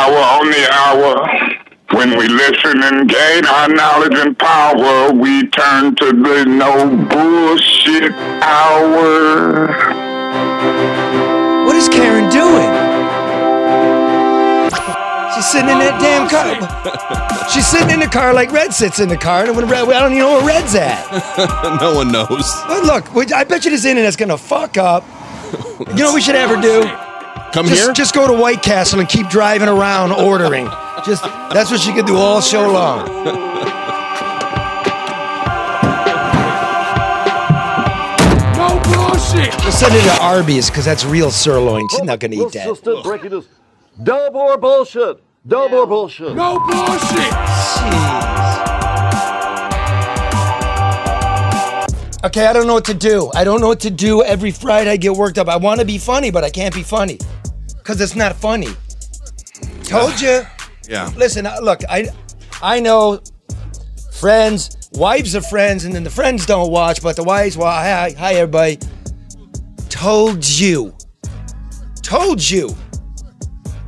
hour on the hour. When we listen and gain our knowledge and power, we turn to the no bullshit hour. What is Karen doing? She's sitting in that damn car. She's sitting in the car like Red sits in the car, and when Red, I don't even know where Red's at. no one knows. But look, I bet you this internet's gonna fuck up. You know what we should ever her do? Come just, here. Just go to White Castle and keep driving around ordering. Just that's what she could do all show long. No bullshit. We'll send it to Arby's because that's real sirloin. She's not gonna eat that. Just did breaking news. Dub or bullshit. Dub or bullshit. No bullshit. Jeez. Okay, I don't know what to do. I don't know what to do. Every Friday I get worked up. I want to be funny, but I can't be funny because it's not funny. Told you. Yeah. Listen, look, I, I know friends, wives of friends, and then the friends don't watch, but the wives, well, hi, hi, everybody. Told you. Told you.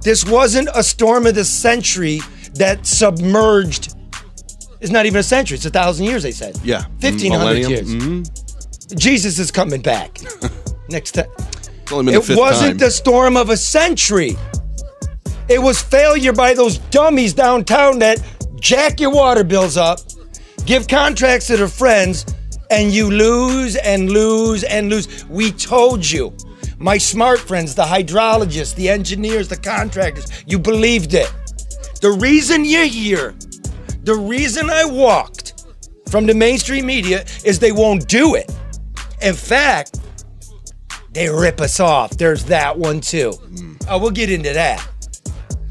This wasn't a storm of the century that submerged. It's not even a century. It's a thousand years. They said. Yeah. 1500 Millennium. years. Mhm. Jesus is coming back next time. It's only been It wasn't time. the storm of a century. It was failure by those dummies downtown that jack your water bills up, give contracts to their friends, and you lose and lose and lose. We told you. My smart friends, the hydrologists, the engineers, the contractors, you believed it. The reason you're here, the reason I walked from the mainstream media is they won't do it. In fact, they rip us off. There's that one too. Uh, we'll get into that.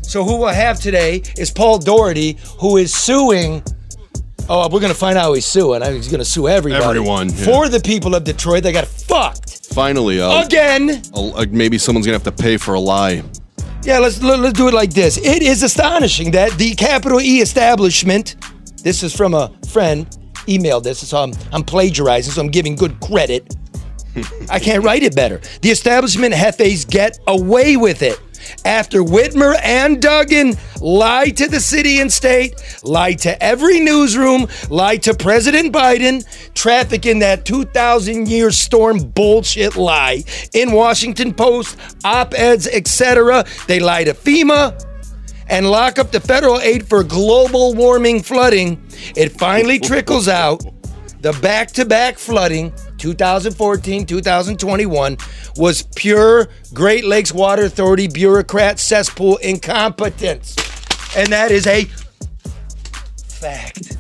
So who we'll have today is Paul Doherty, who is suing. Oh, we're gonna find out who he's suing. I- He's gonna sue everybody. Everyone, yeah. for the people of Detroit. They got fucked Finally, uh, again. uh, maybe someone's gonna have to pay for a lie. Yeah, let's let, let's do it like this. It is astonishing that the capital E establishment. This is from a friend. Emailed this, so I'm, I'm plagiarizing, so I'm giving good credit. I can't write it better. The establishment hefes get away with it. After Whitmer and Duggan lied to the city and state, lied to every newsroom, lied to President Biden, trafficking that 2,000 year storm bullshit lie in Washington Post, op eds, etc. They lie to FEMA and lock up the federal aid for global warming flooding. It finally trickles out. The back to back flooding, 2014, 2021, was pure Great Lakes Water Authority bureaucrat cesspool incompetence. And that is a fact.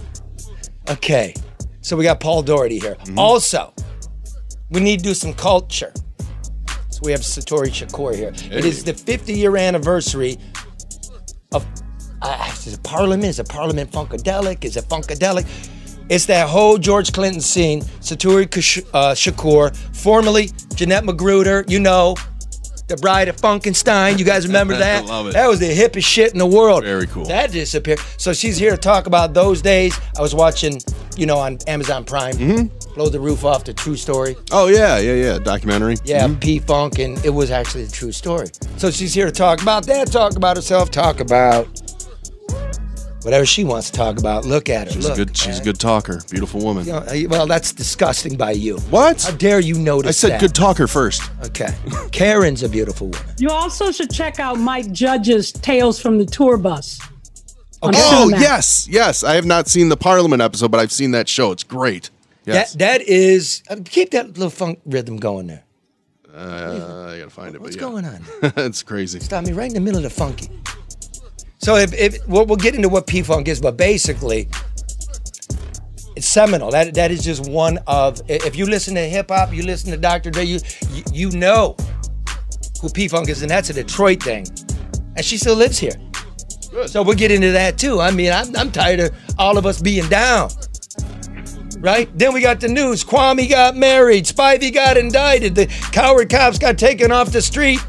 Okay, so we got Paul Doherty here. Also, we need to do some culture. So we have Satori Shakur here. It is the 50 year anniversary of uh, is it Parliament? Is it Parliament Funkadelic? Is it Funkadelic? It's that whole George Clinton scene. Saturi Kash- uh, Shakur, formerly Jeanette McGruder, you know, the bride of Funkenstein. You guys remember that? Love it. That was the hippest shit in the world. Very cool. That disappeared. So she's here to talk about those days. I was watching, you know, on Amazon Prime. Mm-hmm. Blow the roof off the true story. Oh yeah, yeah, yeah. Documentary. Yeah, P Funk, and it was actually the true story. So she's here to talk about that, talk about herself, talk about whatever she wants to talk about. Look at her. She's Look, a good. She's a good talker. Beautiful woman. You know, well, that's disgusting by you. What? How dare you notice I said that? good talker first. Okay. Karen's a beautiful woman. You also should check out Mike Judge's Tales from the Tour Bus. on Oh Cinemax. yes, yes. I have not seen the Parliament episode, but I've seen that show. It's great. Yes. That that is uh, keep that little funk rhythm going there. uh, I gotta find it. What's but yeah. going on? it's crazy. Stop me right in the middle of the funky. So if, if we'll, we'll get into what P Funk is, but basically, it's seminal. That that is just one of. If you listen to hip hop, you listen to Dr. Dre, you you, you know who P Funk is, and that's a Detroit thing, and she still lives here. So we'll get into that too. I mean, I'm, I'm tired of all of us being down. Right? Then we got the news. Kwame got married. Spivey got indicted. The coward cops got taken off the street.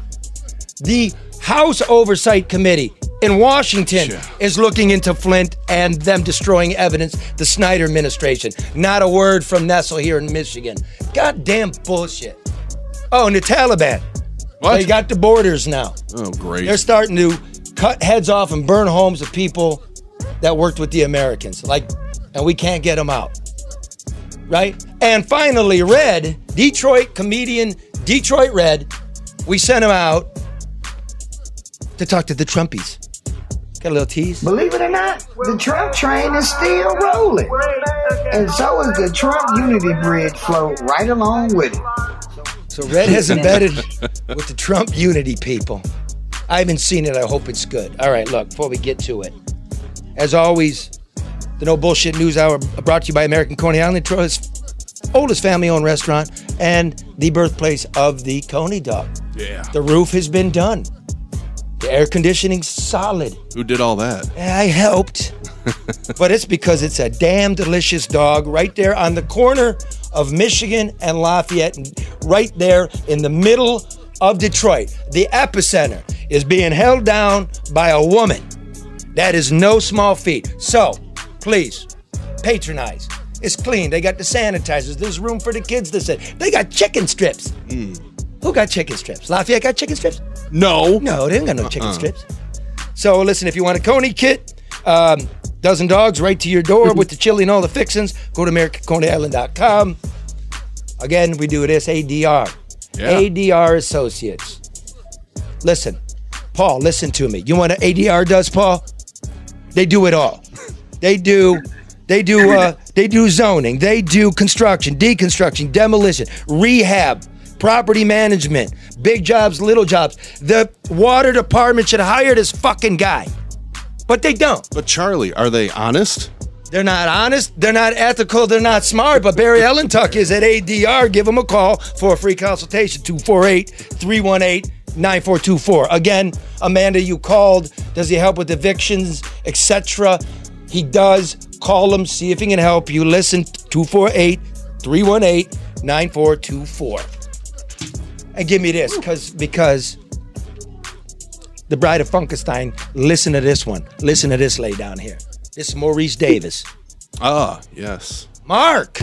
The House Oversight Committee in Washington Yeah. is looking into Flint and them destroying evidence. The Snyder administration. Not a word from Nestle here in Michigan. Goddamn bullshit. Oh, and the Taliban. What? They got the borders now. oh great. They're starting to cut heads off and burn homes of people that worked with the Americans. Like, and we can't get them out. Right? And finally, Red, Detroit comedian Detroit Red, we sent him out to talk to the Trumpies. Got a little tease. Believe it or not, the Trump train is still rolling. And so is the Trump Unity Bridge float right along with it. So Red has embedded with the Trump unity people. I haven't seen it. I hope it's good. All right, look, before we get to it, as always, the No Bullshit News Hour brought to you by American Coney Island, Detroit's oldest family owned restaurant and the birthplace of the Coney dog. Yeah. The roof has been done, the air conditioning's solid. Who did all that? I helped. but it's because it's a damn delicious dog right there on the corner of Michigan and Lafayette, and right there in the middle of Detroit. The epicenter is being held down by a woman. That is no small feat. So, please, patronize. It's clean. They got the sanitizers. There's room for the kids to sit. They got chicken strips. Hmm. Who got chicken strips? Lafayette got chicken strips? No. No, they didn't got no chicken strips. So listen, if you want a Coney kit, um, dozen dogs right to your door with the chili and all the fixins, go to AmericanConeyIsland.com. Again, we do this ADR. Yeah. ADR Associates. Listen, Paul, listen to me. You want what an ADR does, Paul? They do it all. They do they do uh, they do zoning, they do construction, deconstruction, demolition, rehab, property management, big jobs, little jobs. The water department should hire this fucking guy. But they don't. But Charlie, are they honest? They're not honest, they're not ethical, they're not smart. But Barry Ellentuck is at ADR. Give him a call for a free consultation 248 318 9424. Again, Amanda, you called. Does he help with evictions, etc.? He does. Call him, see if he can help you. Listen, 248 318 9424. And give me this, cause because the Bride of Funkenstein, listen to this one. Listen to this lay down here. This is Maurice Davis. Ah, yes. Mark!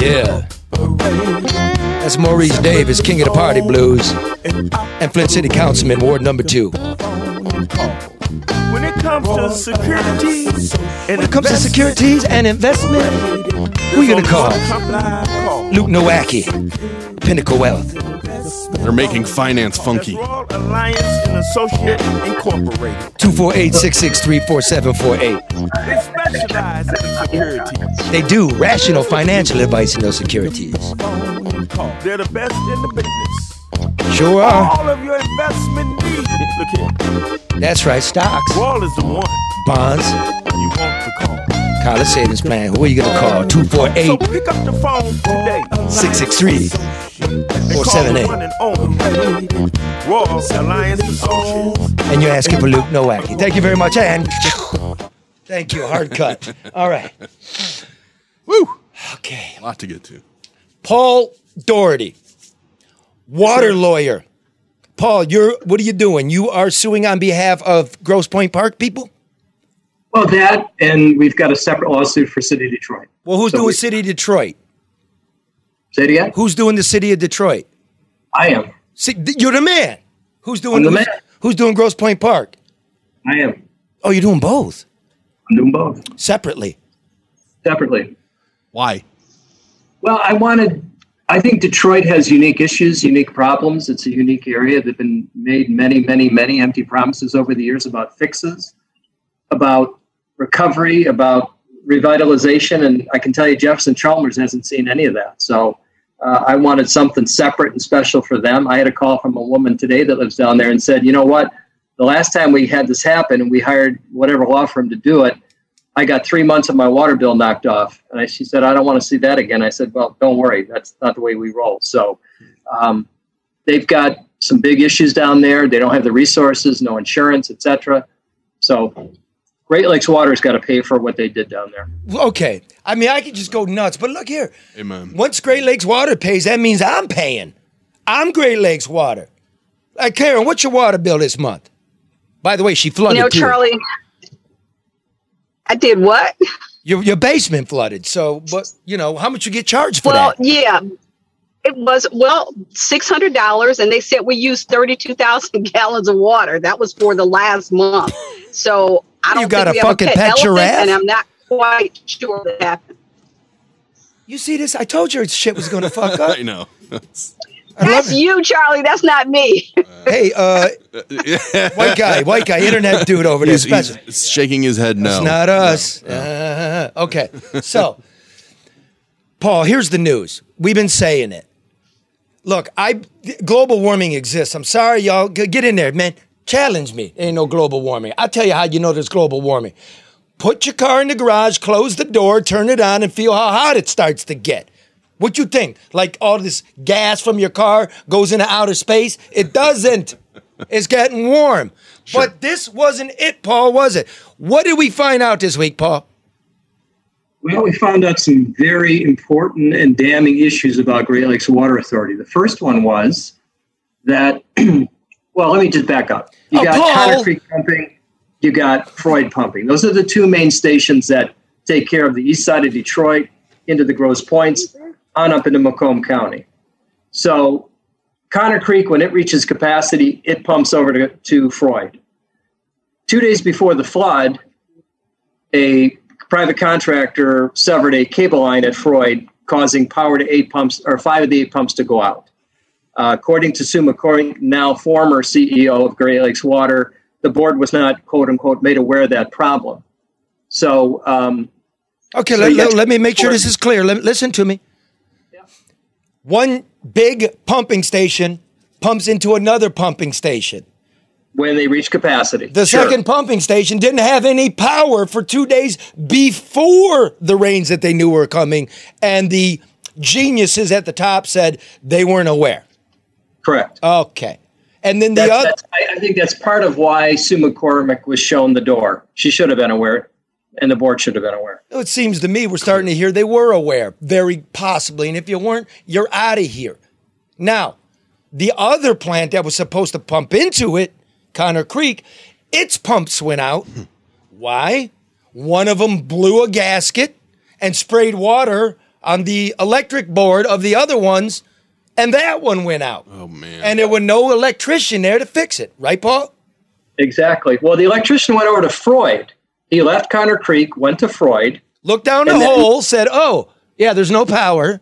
Yeah. That's Maurice Davis, King of the Party Blues, and Flint City Councilman, Ward Number Two. When it comes to security and When it comes to securities and investment, who you gonna call? Luke Nowacki, Pinnacle Wealth. They're making finance funky. Royal Alliance and Associate Incorporated. 248 663 4748. They specialize in security. They do rational financial advice in those securities. They're the best in the business. Sure are. All of your investment needs. Look here. That's right, stocks, Wall is the one bonds, you want to call. college savings plan. Who are you gonna call? So 248 pick up the phone today. 663 and call the 478. one and only Royal Alliance and you're asking for Luke Nowacki. Thank you very much, and thank you. Hard cut. All right. Woo! Okay. A lot to get to. Paul Doherty, water lawyer. Paul, you're what are you doing? You are suing on behalf of Grosse Pointe Park people. Well, that, and we've got a separate lawsuit for City Detroit. Well, who's So doing we- City of Detroit? Say it again. Who's doing the City of Detroit? I am. See, you're the man. Who's doing I'm the who's, man. who's doing Grosse Pointe Park? I am. Oh, you're doing both I'm doing both separately. separately. Why? Well, I wanted. I think Detroit has unique issues, unique problems. It's a unique area. There've been made many, many, many empty promises over the years about fixes, about recovery, about revitalization, and I can tell you, Jefferson Chalmers hasn't seen any of that. So. Uh, I wanted something separate and special for them. I had a call from a woman today that lives down there and said, "You know what? The last time we had this happen, and we hired whatever law firm to do it, I got three months of my water bill knocked off. And I, she said, I don't want to see that again. I said, well, don't worry. That's not the way we roll. So um, they've got some big issues down there. They don't have the resources, no insurance, etc. So Great Lakes Water's got to pay for what they did down there. Okay. I mean, I could just go nuts, but look here. Amen. Once Great Lakes Water pays, that means I'm paying. I'm Great Lakes Water. Like Karen, what's your water bill this month? By the way, she flooded You know, too. Charlie, I did what? Your, your basement flooded. So, but you know, how much you get charged for Well, that? yeah. It was well six hundred dollars, and they said we used thirty two thousand gallons of water. That was for the last month. So I don't You got think a we fucking pet pet elephant, giraffe? and I'm not quite sure what happened. You see this? I told you shit was going to fuck up. I know. I love That's you, Charlie. That's not me. Hey, uh, white guy, white guy, internet dude over there. he's, he's shaking his head no. It's not us. Uh, okay. So, Paul, here's the news. We've been saying it. Look, I global warming exists. I'm sorry, y'all. G- Get in there, man. Challenge me. Ain't no global warming. I'll tell you how you know there's global warming. Put your car in the garage, close the door, turn it on, and feel how hot it starts to get. What you think? Like all this gas from your car goes into outer space? It doesn't. it's getting warm. But this wasn't it, Paul, was it? What did we find out this week, Paul? Well, we found out some very important and damning issues about Great Lakes Water Authority. The first one was that, well, let me just back up. You Oh, got Paul! Creek pumping, you got Freud pumping. Those are the two main stations that take care of the east side of Detroit into the Grosse Pointes, on up into Macomb County. So, Connor Creek, when it reaches capacity, it pumps over to, to Freud. Two days before the flood, a private contractor severed a cable line at Freud, causing power to eight pumps or five of the eight pumps to go out. Uh, according to Sue McCoy, now former CEO of Great Lakes Water, the board was not quote unquote made aware of that problem. So, um, Okay, So let, let- let me make sure this is clear. Let, listen to me. One big pumping station pumps into another pumping station. when they reach capacity, The Sure. second pumping station didn't have any power for two days before the rains that they knew were coming, and the geniuses at the top said they weren't aware. correct. Okay. And then the That's, other. that's, I, I think that's part of why Sue McCormick was shown the door. She should have been aware, and the board should have been aware. It seems to me we're starting to hear they were aware, very possibly. And if you weren't, you're out of here. Now, the other plant that was supposed to pump into it, Connor Creek, its pumps went out. Hmm. Why? One of them blew a gasket and sprayed water on the electric board of the other ones, and that one went out. Oh man. And there was no electrician there to fix it, right, Paul? Exactly. Well, the electrician went over to Freud. He left Connor Creek, went to Freud. Looked down the And then- hole, said, "Oh, yeah, there's no power."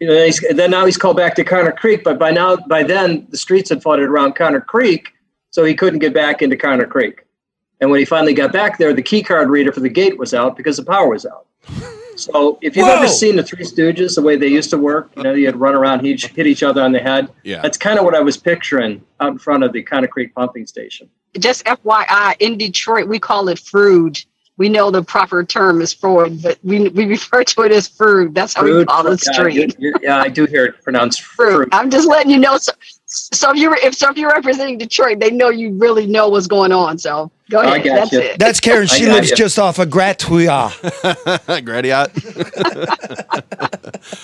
You know, he's, then now he's called back to Connor Creek, but by now, by then, the streets had flooded around Connor Creek, so he couldn't get back into Connor Creek. And when he finally got back there, the key card reader for the gate was out because the power was out. So if you've Whoa. ever seen the Three Stooges, the way they used to work, you know, you'd run around, he'd hit each other on the head. Yeah. That's kind of what I was picturing out in front of the Connor Creek pumping station. Just FYI, in Detroit, we call it Frood. We know the proper term is Freud, but we, we refer to it as Frood. That's how we call the yeah, street. you- you- yeah, I do hear it pronounced Fruit. fruit. I'm just letting you know. So, so if you're if so if you're representing Detroit, they know you really know what's going on. So go I ahead. got That's you. it. That's Karen. I She got lives you. just off of Gratuit. Gradiot.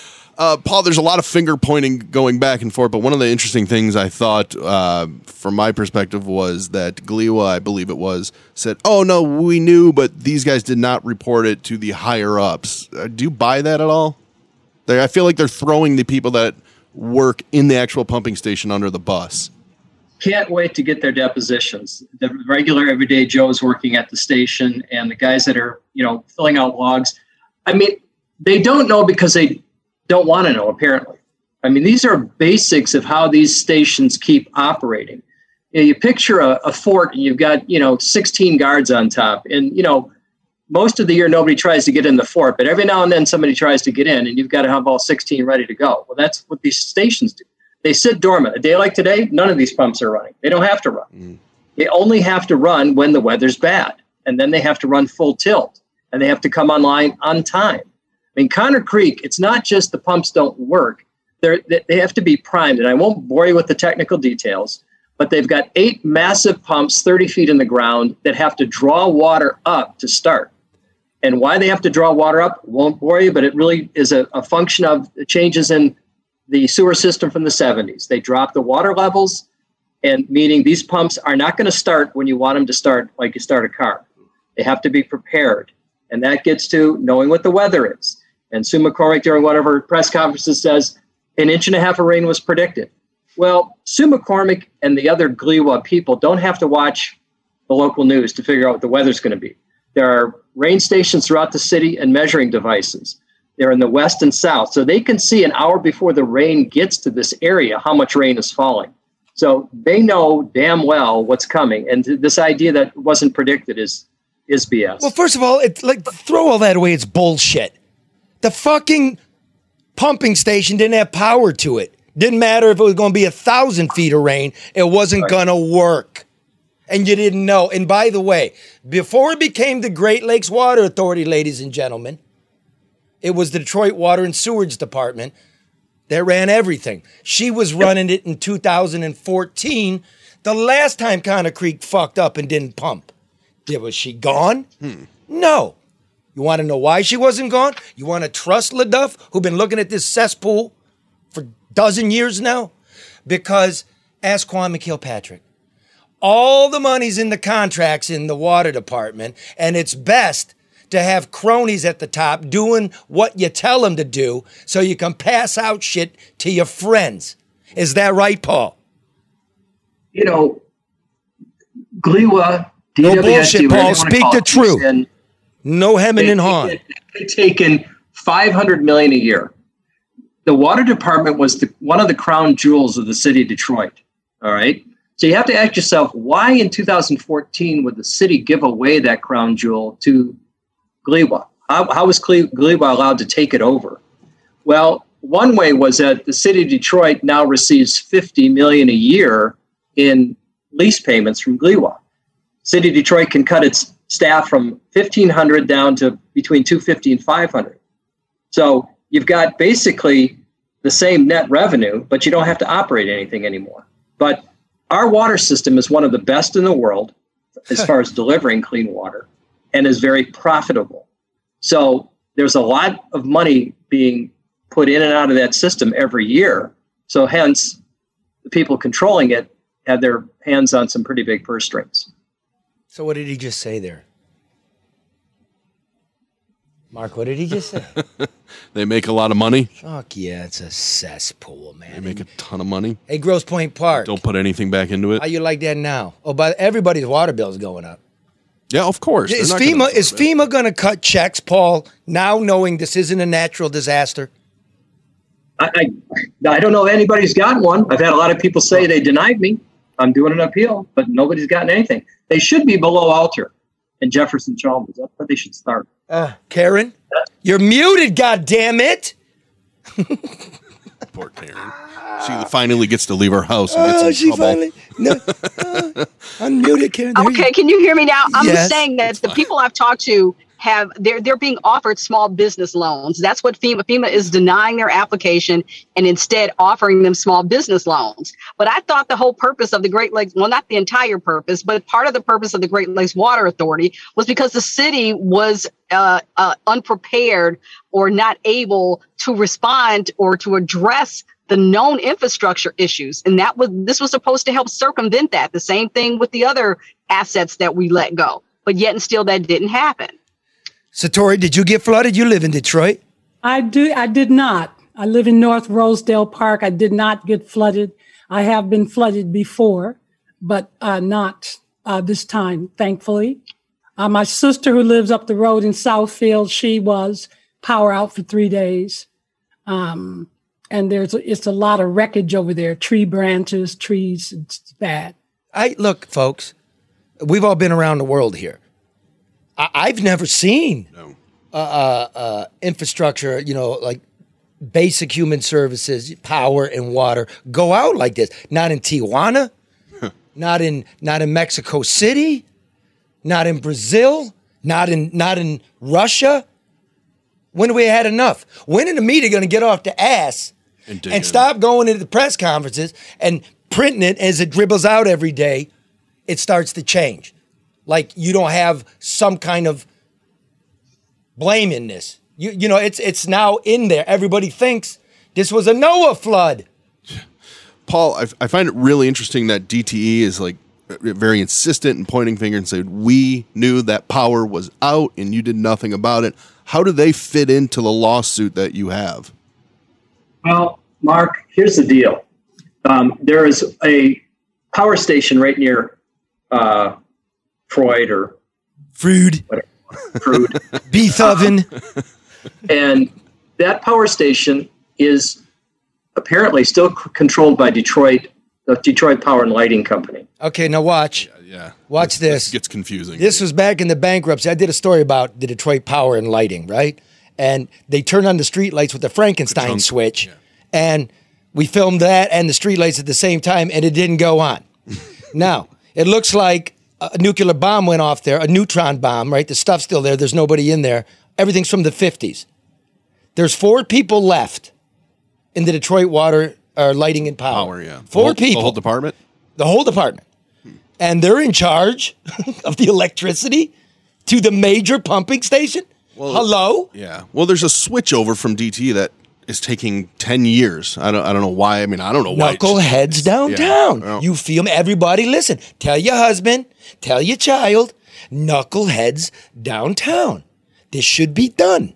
uh, Paul, there's a lot of finger pointing going back and forth, but one of the interesting things I thought, uh, from my perspective, was that Gliwa, I believe it was, said, "Oh no, we knew, but these guys did not report it to the higher ups." Uh, do you buy that at all? They, I feel like they're throwing the people that work in the actual pumping station under the bus. can't wait to get their depositions. The regular everyday Joes working at the station and the guys that are, you know, filling out logs. I mean, they don't know because they don't want to know, apparently. I mean, these are basics of how these stations keep operating. You, know, you picture a, a fort and you've got, you know, 16 guards on top. And, you know, most of the year nobody tries to get in the fort, but every now and then somebody tries to get in and you've got to have all 16 ready to go. Well, that's what these stations do. They sit dormant. A day like today, none of these pumps are running. They don't have to run. Mm. They only have to run when the weather's bad. And then they have to run full tilt and they have to come online on time. I mean, Connor Creek, it's not just the pumps don't work, They're, they have to be primed. And I won't bore you with the technical details, but they've got eight massive pumps 30 feet in the ground that have to draw water up to start. And why they have to draw water up won't bore you, but it really is a, a function of the changes in the sewer system from the 70s. They dropped the water levels, and meaning these pumps are not going to start when you want them to start like you start a car. They have to be prepared. And that gets to knowing what the weather is. And Sue McCormick, during one of her press conferences, says an inch and a half of rain was predicted. Well, Sue McCormick and the other Gliwa people don't have to watch the local news to figure out what the weather's going to be. There are rain stations throughout the city and measuring devices. They're in the west and south, so they can see an hour before the rain gets to this area how much rain is falling. So they know damn well what's coming, and this idea that wasn't predicted is is BS. Well, first of all, it's like throw all that away. It's bullshit. The fucking pumping station didn't have power to it. Didn't matter if it was going to be a thousand feet of rain. It wasn't Right. going to work. And you didn't know. And by the way, before it became the Great Lakes Water Authority, ladies and gentlemen, it was the Detroit Water and Sewage Department that ran everything. She was running it in 2014, the last time Connor Creek fucked up and didn't pump. Did, was she gone? Hmm. No. You want to know why she wasn't gone? You want to trust LeDuff, who been looking at this cesspool for dozen years now? Because ask Kwame Kilpatrick. All the money's in the contracts in the water department, and it's best to have cronies at the top doing what you tell them to do so you can pass out shit to your friends. Is that right, Paul? you know, Gliwa, No bullshit, Paul. Speak the truth. No hemming and hawing. They've taken 500 million a year. The water department was the, one of the crown jewels of the city of Detroit. All right. So you have to ask yourself, why in 2014 would the city give away that crown jewel to Gliwa? How, how was Gliwa allowed to take it over? Well, one way was that the city of Detroit now receives 50 million a year in lease payments from Gliwa. City of Detroit can cut its staff from 1,500 down to between 250 and 500. So you've got basically the same net revenue, but you don't have to operate anything anymore. But our water system is one of the best in the world as far as delivering clean water and is very profitable. So there's a lot of money being put in and out of that system every year. So hence, the people controlling it have their hands on some pretty big purse strings. So what did he just say there? Mark, what did he just say? They make a lot of money. Fuck yeah, it's a cesspool, man. They make a ton of money. Hey, Grosse Pointe Park. Don't put anything back into it. How you like that now? Oh, but everybody's water bill's going up. Yeah, of course. Is They're not gonna FEMA is FEMA going to cut checks, Paul? Now knowing this isn't a natural disaster. I, I, I don't know if anybody's gotten one. I've had a lot of people say they denied me. I'm doing an appeal, but nobody's gotten anything. They should be below Alter and Jefferson Chalmers. That's where they should start. Uh, Karen, you're muted. God damn it! Poor Karen. She finally gets to leave her house and gets Oh, in she trouble. finally no, uh, unmuted, Karen. There you- Okay, can you hear me now? I'm Yes. saying that the people I've talked to have they're they're being offered small business loans. That's what FEMA FEMA is denying their application and instead offering them small business loans. But I thought the whole purpose of the Great Lakes, well, not the entire purpose, but part of the purpose of the Great Lakes Water Authority was because the city was uh, uh, unprepared or not able to respond or to address the known infrastructure issues and that was this was supposed to help circumvent that the same thing with the other assets that we let go but yet and still that didn't happen Satori, did you get flooded? You live in Detroit. I do. I did not. I live in North Rosedale Park. I did not get flooded. I have been flooded before, but uh, not uh, this time, thankfully. Uh, my sister, who lives up the road in Southfield, she was power out for three days, um, and there's it's a lot of wreckage over there. Tree branches, trees. It's bad. I look, folks. We've all been around the world here. I, I've never seen uh, uh, uh, infrastructure, you know, like basic human services, power and water go out like this. Not in Tijuana, not in not in Mexico City, not in Brazil, not in not in Russia. When have we had enough? When are the media going to get off the ass And and stop going to the press conferences and printing it as it dribbles out every day? It starts to change. Like you don't have some kind of blame in this. You you know it's it's now in there. Everybody thinks this was a Noah flood. Paul, I, I find it really interesting that DTE is like very insistent and pointing finger and said we knew that power was out and you did nothing about it. How do they fit into the lawsuit that you have? Well, Mark, here's the deal. Um, there is a power station right near uh, Freud or Freud, Freud, Beethoven, um, and that power station is apparently still c- controlled by Detroit, the Detroit Power and Lighting Company. Okay, now watch. Yeah. Watch this. gets confusing. This was back in the bankruptcy. I did a story about the Detroit Power and Lighting, right? And they turned on the street lights with the Frankenstein switch. And we filmed that and the street lights at the same time, and it didn't go on. now, it looks like a nuclear bomb went off there, a neutron bomb, right? The stuff's still there. There's nobody in there. Everything's from the 50s. There's four people left in the Detroit Water or Lighting and Power. Power, yeah. Four whole- people. The whole department? The whole department. And they're in charge of the electricity to the major pumping station? Hello? Yeah. Well, there's a switch over from DT that is taking 10 years. I don't I don't know why. I mean, I don't know why. Knuckleheads downtown. Yeah. You feel me? Everybody listen. Tell your husband, tell your child, knuckleheads downtown. This should be done.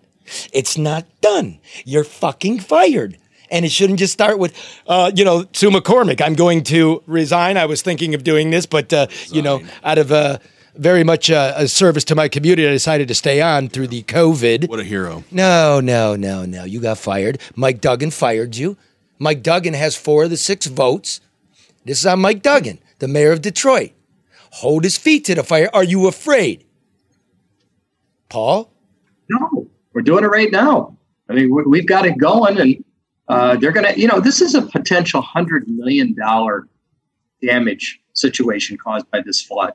It's not done. You're fucking fired. And it shouldn't just start with, uh, you know, Sue McCormick. I'm going to resign. I was thinking of doing this, but, uh, you know, out of uh, very much uh, a service to my community, I decided to stay on through the COVID. What a hero. No, no, no, no. You got fired. Mike Duggan fired you. Mike Duggan has four of the six votes. This is on Mike Duggan, the mayor of Detroit. Hold his feet to the fire. Are you afraid? Paul? No, we're doing it right now. I mean, we- we've got it going, and uh, they're going to, you know, this is a potential $100 million damage situation caused by this flood.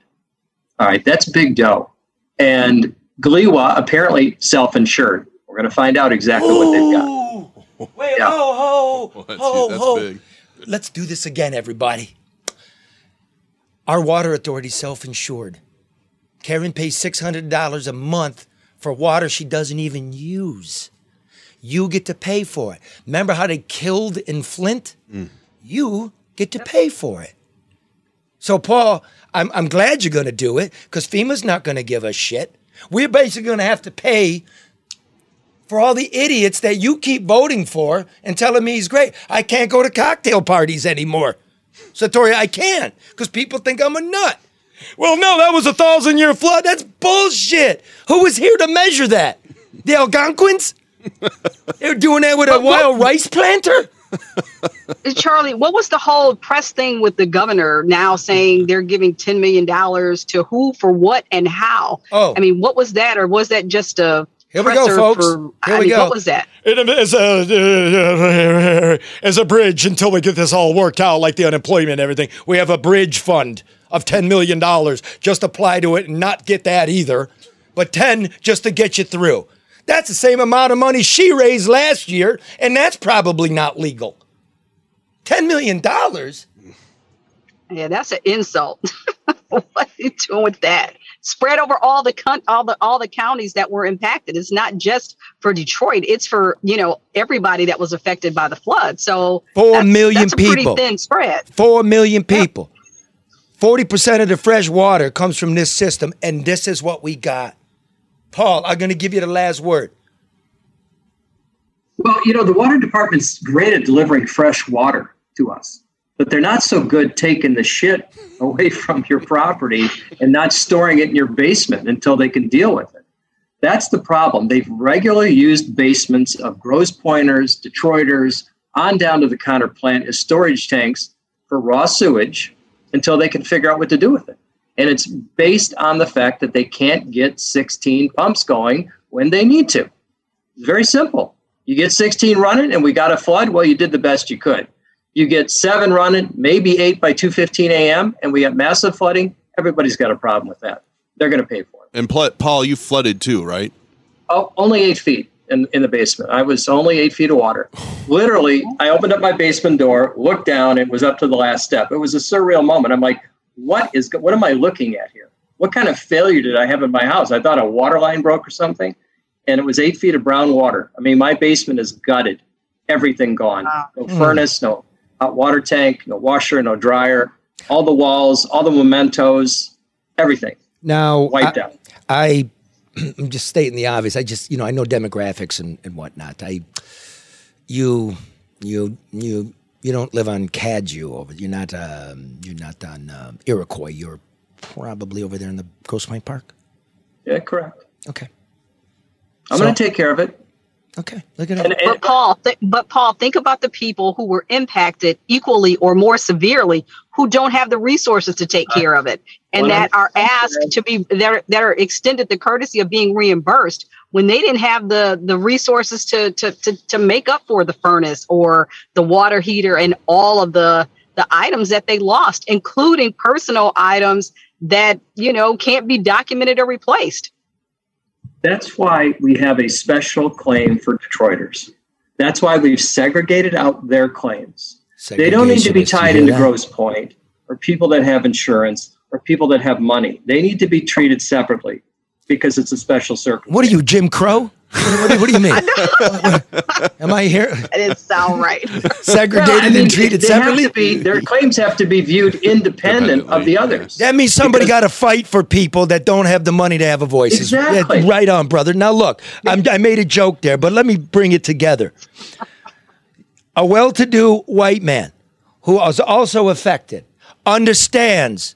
All right, that's big dough. And Gliwa apparently self insured. We're going to find out exactly what they've got. Wait, Yeah. ho, ho, that's- ho, that's ho. big. Let's do this again, everybody. Our water authority self-insured. Karen pays six hundred dollars a month for water she doesn't even use. You get to pay for it. Remember how they killed in Flint? Mm. You get to pay for it. So, Paul, I'm, I'm glad you're going to do it because FEMA's not going to give us shit. We're basically going to have to pay for all the idiots that you keep voting for and telling me he's great. I can't go to cocktail parties anymore. Satori, I can't because people think I'm a nut. Well, no, that was a thousand year flood. That's bullshit. Who was here to measure that? The Algonquins? They were doing that with a wild rice planter? Charlie, what was the whole press thing with the governor now saying they're giving $10 million to who, for what, and how? Oh. I mean, what was that, or was that just a Here we go, folks. For, Here I we mean, go. What was that? As a, uh, as a bridge until we get this all worked out, like the unemployment and everything. We have a bridge fund of $10 million. Just apply to it and not get that either, but 10 just to get you through. That's the same amount of money she raised last year, and that's probably not legal. $10 million? Yeah, that's an insult. what are you doing with that? Spread over all the con- all the all the counties that were impacted. It's not just for Detroit. It's for you know everybody that was affected by the flood. So Four that's, million that's a pretty people. thin spread. Four million people. 40% of the fresh water comes from this system, and this is what we got. Paul, I'm going to give you the last word. Well, you know, the water department's great at delivering fresh water to us, but they're not so good taking the shit away from your property and not storing it in your basement until they can deal with it. That's the problem. They've regularly used basements of Grosse Pointers, Detroiters, on down to the counter plant as storage tanks for raw sewage until they can figure out what to do with it. And it's based on the fact that they can't get 16 pumps going when they need to. It's very simple. You get 16 running and we got a flood, well, you did the best you could. You get seven running, maybe eight by 2.15 a.m., and we got massive flooding. Everybody's got a problem with that. They're going to pay for it. And Paul, you flooded too, right? Oh, only eight feet in, in the basement. I was only eight feet of water. Literally, I opened up my basement door, looked down, it was up to the last step. It was a surreal moment. I'm like, what is what am I looking at here? What kind of failure did I have in my house? I thought a water line broke or something, and it was eight feet of brown water. I mean, my basement is gutted, everything gone. No Mm. furnace, no hot water tank, no washer, no dryer. All the walls, all the mementos, everything Now, wiped I, out. I, I'm just stating the obvious. I just, you know, I know demographics and, and whatnot. I, you, You you you don't live on Cadieux over. You're not um, you're not on um, Iroquois. You're probably over there in the Grosse Pointe Park. Yeah, correct. Okay. I'm So- going to take care of it. Okay. Look at it. But Paul, th- but Paul, think about the people who were impacted equally or more severely who don't have the resources to take care of it, and that are asked to be that are, that are extended the courtesy of being reimbursed when they didn't have the the resources to to to, to make up for the furnace or the water heater and all of the the items that they lost, including personal items that you know can't be documented or replaced. That's why we have a special claim for Detroiters. That's why we've segregated out their claims. They don't need to be tied into? Grosse Pointe or people that have insurance or people that have money. They need to be treated separately because it's a special circumstance. What are you, Jim Crow? What, what do- what do you mean? Am I here It didn't sound right. segregated No, I mean, and treated they have separately? to be, their claims have to be viewed independent of the others. That means somebody got to fight for people that don't have the money to have a voice. Exactly. right on, brother. Now, look, I'm, I made a joke there, but let me bring it together. A well to do white man who is also affected understands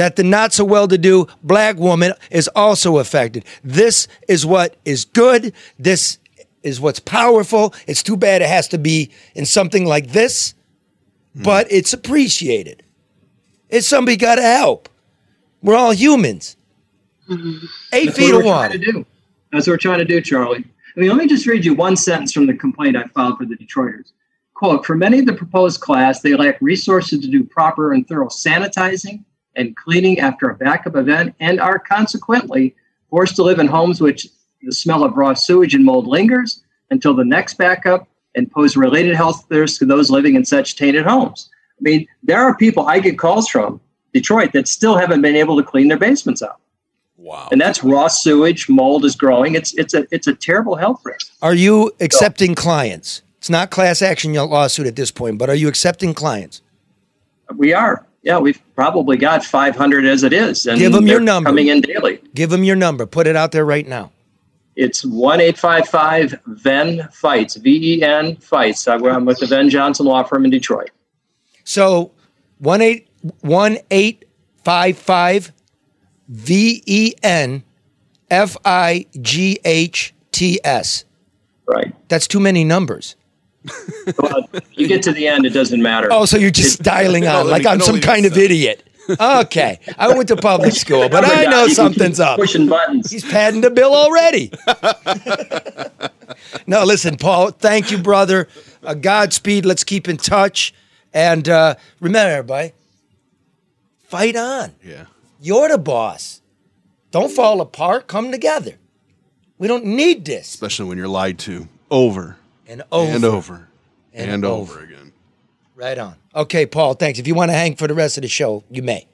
that the not so well to do black woman is also affected. This is what is good. This is what's powerful. It's too bad it has to be in something like this, hmm. but it's appreciated. It's somebody got to help. We're all humans. Mm-hmm. Eight That's feet of water. trying to do. That's what we're trying to do, Charlie. I mean, let me just read you one sentence from the complaint I filed for the Detroiters. Quote, for many of the proposed class, they lack resources to do proper and thorough sanitizing and cleaning after a backup event and are consequently forced to live in homes which the smell of raw sewage and mold lingers until the next backup and pose related health risks to those living in such tainted homes. I mean, there are people I get calls from Detroit that still haven't been able to clean their basements out. Wow. And that's raw sewage, mold is growing. It's it's a it's a terrible health risk. Are you accepting clients? It's not class action lawsuit at this point, but are you accepting clients? We are. Yeah, we've probably got 500 as it is. And Give 'em your number. Coming in daily. Give them your number. Put it out there right now. It's 1 855 VEN Fights, V E N Fights. I'm with the Ven Johnson Law Firm in Detroit. So one eight one eight five five V E N F I G H T S. Right. That's too many numbers. Well, you get to the end, it doesn't matter. Oh, so you're just dialing No, on like I'm some kind of idiot. Okay, I went to public school, but I know you something's up. Pushing buttons. He's padding the bill already. no, listen, Paul. Thank you, brother. Uh, Godspeed. Let's keep in touch, and uh, remember, everybody, fight on. Yeah. You're the boss. Don't fall apart. Come together. We don't need this. Especially when you're lied to over And over. and over And and, over. over again. Right on. Okay, Paul. Thanks. If you want to hang for the rest of the show, you may.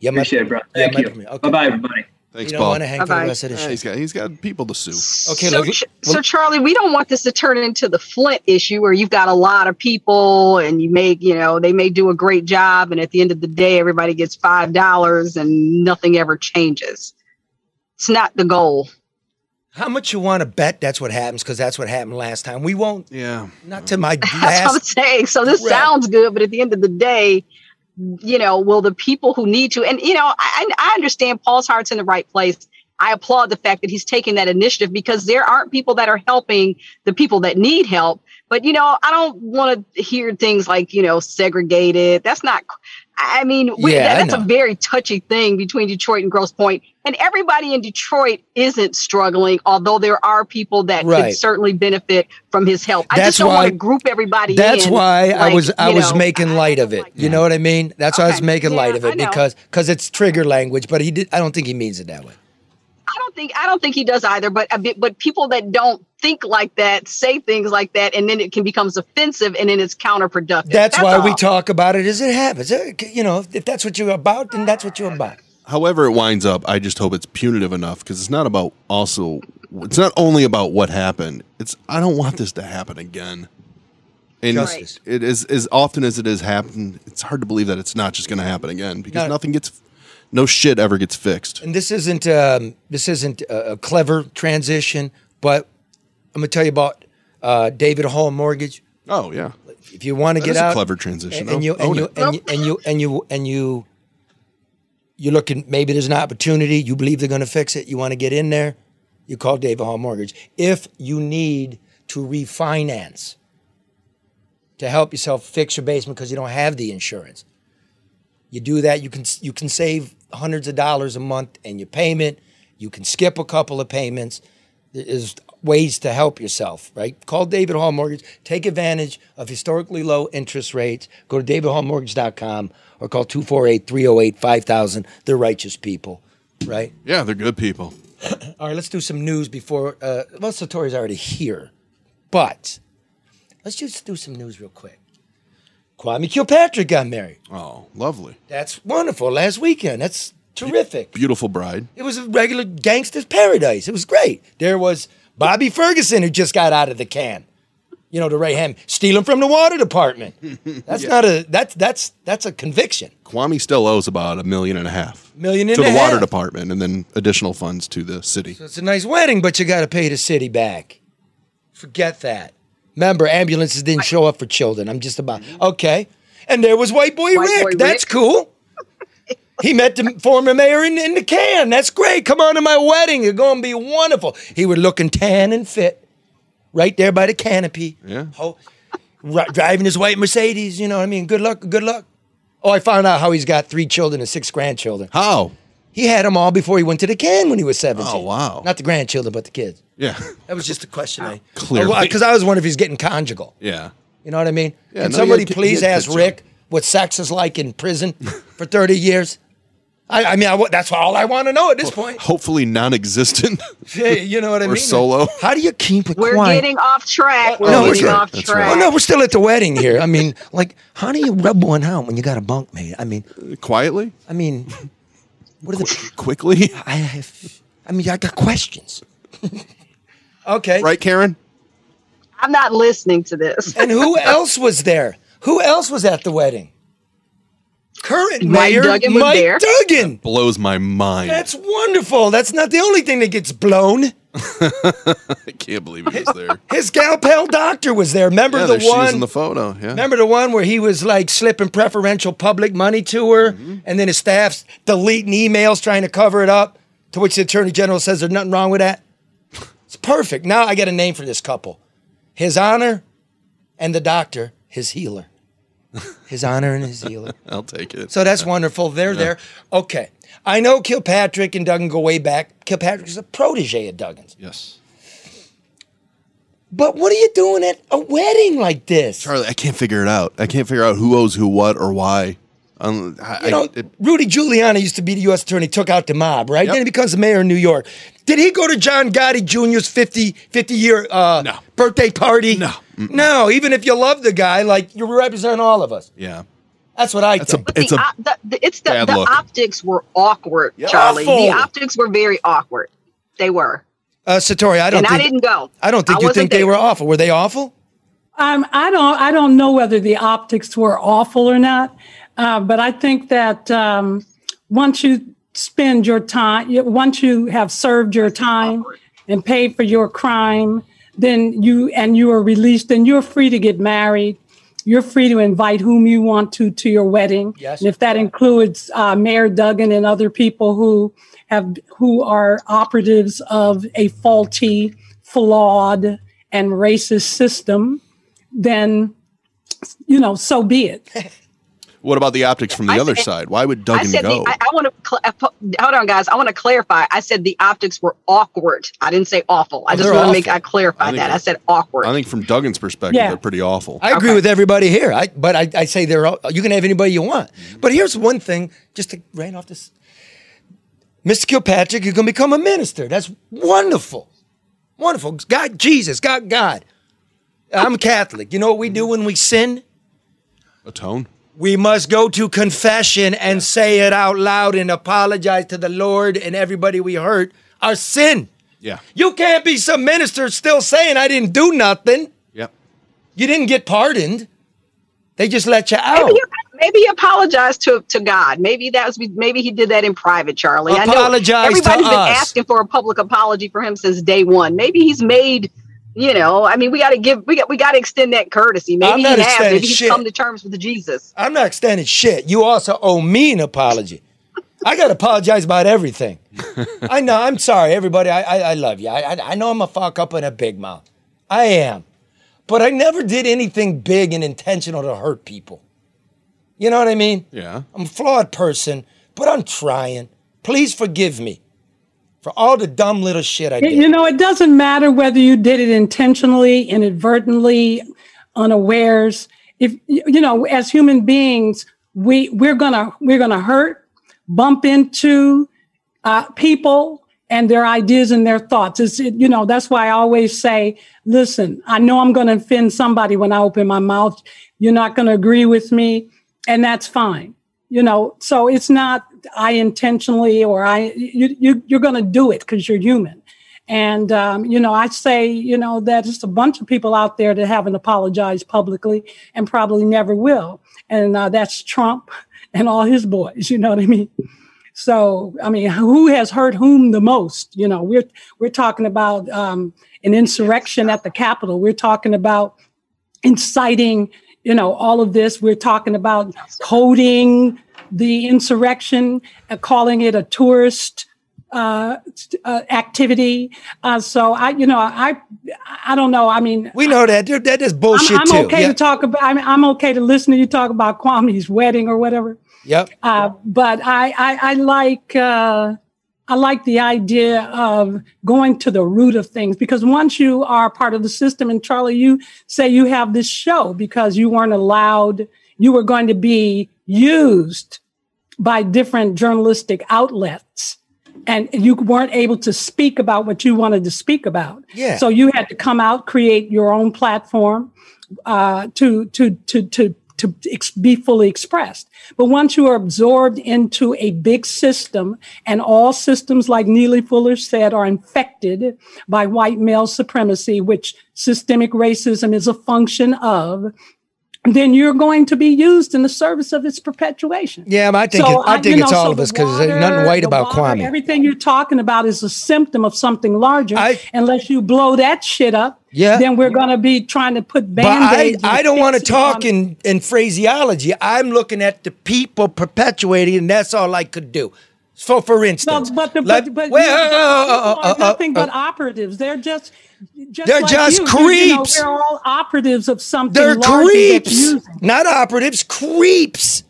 You have my- Appreciate it, bro. you Thank my you. Okay. Bye bye, everybody. Thanks, You don't Paul. want to hang for the Bye-bye. rest of the Yeah, show. he's got he's got people to sue. Okay, so, look, Ch- so Charlie, we don't want this to turn into the Flint issue where you've got a lot of people and you make, you know, they may do a great job, and at the end of the day, everybody gets five dollars and nothing ever changes. It's not the goal. How much you want to bet that's what happens? Because that's what happened last time. We won't. Yeah. Not to my That's what I'm last. saying. So this Right. sounds good, but at the end of the day, you know, will the people who need to, and you know, I, I understand Paul's heart's in the right place. I applaud the fact that he's taking that initiative because there aren't people that are helping the people that need help. But you know, I don't want to hear things like you know segregated. That's not. I mean, we, Yeah, I that's a very touchy thing between Detroit and Grosse Pointe, and everybody in Detroit isn't struggling. Although there are people that Right. could certainly benefit from his help. I That's just don't why- want to group everybody. That's in, why I was I was know, making light of it. like You know what I mean? That's why I was making Yeah, light of it because because it's trigger language. But he did. I don't think he means it that way. I don't think I don't think he does either. But a bit, but people that don't think like that say things like that, and then it can becomes offensive, and then it's counterproductive. That's, why we talk about it as it happens. Uh, You know, if that's what you're about, then that's what you're about. However it winds up, I just hope it's punitive enough because it's not about also. It's not only about what happened. It's I don't want this to happen again. And Justice. it is as often as it has happened. It's hard to believe that it's not just going to happen again because No. nothing gets, no shit ever gets fixed. And this isn't um, this isn't a, a clever transition, but I'm gonna tell you about uh, David Hall Mortgage. Oh yeah, If you want to That get is a out, clever transition. and, and you Own and you, it. and you and you and you and you you're looking. Maybe there's an opportunity. You believe they're going to fix it. You want to get in there. You call David Hall Mortgage. If you need to refinance to help yourself fix your basement because you don't have the insurance, you do that. You can you can save hundreds of dollars a month in your payment. You can skip a couple of payments. There's ways to help yourself, right? Call David Hall Mortgage. Take advantage of historically low interest rates. Go to davidhallmortgage.com or call 248 308 5000. They're righteous people, right? Yeah, they're good people. All right, let's do some news before. Uh, well, Satori's already here, but let's just do some news real quick. Kwame Kilpatrick got married. Oh, lovely. That's wonderful. Last weekend. That's terrific. Beautiful bride. It was a regular gangster's paradise. It was great. There was Bobby Ferguson who just got out of the can. You know, to Ray Ham stealing from the water department. That's not a that's that's that's a conviction. Kwame still owes about a million and a half Million and to a the water half. department, and then additional funds to the city. So it's a nice wedding, but you got to pay the city back. Forget that. Remember, ambulances didn't show up for children. I'm just about okay. And there was White Boy White Rick. Boy That's Rick. cool. He met the former mayor in, in the can. That's great. Come on to my wedding. You're going to be wonderful. He was looking tan and fit, right there by the canopy. Yeah. Oh, ri- driving his white Mercedes. You know what I mean? Good luck. Good luck. Oh, I found out how he's got three children and six grandchildren. How? He had them all before he went to the can when he was 17. Oh, wow. Not the grandchildren, but the kids. Yeah. That was just a question. I Clearly. Oh, because I was wondering if he's getting conjugal. Yeah. You know what I mean? Yeah, Can no, somebody he had- please had ask kids, Rick what sex is like in prison for thirty years? I, I mean, I, that's all I want to know at this point. Hopefully non-existent. Yeah, you know what I mean? Or solo. How do you keep it We're quiet? getting off track. Oh, we're no, getting right. off That's track. Oh no, we're still at the wedding here. I mean, like, how do you rub one out when you got a bunkmate? I mean, Quietly, I mean, what are the? quickly. I have. I mean, I got questions. okay. Right, Karen? I'm not listening to this. And who else was there? Who else was at the wedding? Current Mike mayor Duggan was Mike there. Duggan. Blows my mind. That's wonderful. That's not the only thing that gets blown. I can't believe he was there. His gal pal doctor was there. Remember yeah, the there she is one? in the photo. Yeah. remember the one where he was like slipping preferential public money to her, Mm-hmm. and then his staff's deleting emails trying to cover it up. To which the attorney general says there's nothing wrong with that. It's perfect. Now I got a name for this couple. His honor and the doctor, his healer. His honor and his healer. I'll take it. So that's wonderful. They're there. Okay. I know Kilpatrick and Duggan go way back. Kilpatrick is a protege of Duggan's. yes. But what are you doing at a wedding like this? Charlie, I can't figure it out. I can't figure out who owes who what or why. Um, I, You know, I- it- Rudy Giuliani used to be the U.S. attorney, took out the mob, right? Yep. Then he becomes the mayor of New York. Did he go to John Gotti Jr.'s 50, 50 year uh, No. birthday party? No. No, even if you love the guy, like you represent all of us. yeah. That's what I That's a think. But it's the, a the, the, it's the, the optics were awkward, Yeah. Charlie. Awful. The optics were very awkward. They were, uh, Satori, I don't and think I didn't go. I don't think I you wasn't think they were awful. Were they awful? Um, I don't. I don't know whether the optics were awful or not, uh, but I think that um, once you spend your time, once you have served your time and paid for your crime, then you and you are released. Then you're free to get married. You're free to invite whom you want to to your wedding. Yes. And if that includes uh, Mayor Duggan and other people who have who are operatives of a faulty, flawed, and racist system, then you know, so be it. What about the optics from the I other said- side? Why would I Duggan said go? the, I, I want to cl- uh, hold on, guys. I want to clarify. I said the optics were awkward. I didn't say awful. I Oh, just want to make. I clarify I that. I said awkward. I think from Duggan's perspective, Yeah. they're pretty awful. I agree Okay. with everybody here. I, but I, I say they're all, you can have anybody you want. But here's one thing, just to rain off this. Mr. Kilpatrick, you're going to become a minister. That's wonderful. Wonderful. God, Jesus, God, God. I'm Catholic. You know what we do when we sin? Atone. We must go to confession and say it out loud and apologize to the Lord and everybody we hurt our sin. Yeah. You can't be some minister still saying I didn't do nothing. Yep. You didn't get pardoned. They just let you out. maybe, maybe he apologized to to God. Maybe that was maybe he did that in private, Charlie. I know Apologize to everybody's been us. asking for a public apology for him since day one. Maybe he's made You know, I mean, we got to give, we got, we got to extend that courtesy. Maybe I'm he has. extending Maybe he's shit. come to terms with Jesus. I'm not extending shit. You also owe me an apology. I got to apologize about everything. I know. I'm sorry, everybody. I, I, I love you. I, I, I know I'm a fuck up and a big mouth. I am. But I never did anything big and intentional to hurt people. You know what I mean? Yeah. I'm a flawed person, but I'm trying. Please forgive me for all the dumb little shit I did. You know, it doesn't matter whether you did it intentionally, inadvertently, unawares. If you know, as human beings, we we're gonna we're gonna hurt, bump into uh, people and their ideas and their thoughts. It's, it, you know, that's why I always say, listen, I know I'm going to offend somebody when I open my mouth. You're not going to agree with me, and that's fine. You know, so it's not I intentionally or I you, you you're going to do it because you're human. And um, you know, I say, you know, that just a bunch of people out there that haven't apologized publicly and probably never will. And uh, that's Trump and all his boys. You know what I mean? So, I mean, who has hurt whom the most? You know, we're we're talking about um, an insurrection at the Capitol. We're talking about inciting, you know, all of this. We're talking about coding the insurrection, uh, calling it a tourist uh, uh, activity. Uh, so I, you know, I, I don't know. I mean, we know that that is bullshit I'm, I'm too. okay Yeah. to talk about. I'm, I'm okay to listen to you talk about Kwame's wedding or whatever. Yep. Uh, but I, I, I like, uh, I like the idea of going to the root of things because once you are part of the system, and Charlie, you say you have this show because you weren't allowed, you were going to be used by different journalistic outlets and you weren't able to speak about what you wanted to speak about. Yeah. So you had to come out, create your own platform uh, to to to to to ex- be fully expressed. But once you are absorbed into a big system, and all systems, like Neely Fuller said, are infected by white male supremacy, which systemic racism is a function of. Then you're going to be used in the service of its perpetuation. Yeah, I think So, it, I I- think you it's know, all so of us because there's nothing white the about water, Kwame. Everything you're talking about is a symptom of something larger. unless you blow that shit up, Yeah. then we're going to be trying to put But I, band-aids. I don't want to talk in, in phraseology. I'm looking at the people perpetuating, and that's all I could do. So, for instance, But, the, like, but, but well, uh, uh, uh, nothing uh, but operatives. They're just, just They're like just you. You- you know, creeps. they're all operatives of something. they're creeps, not operatives. Creeps.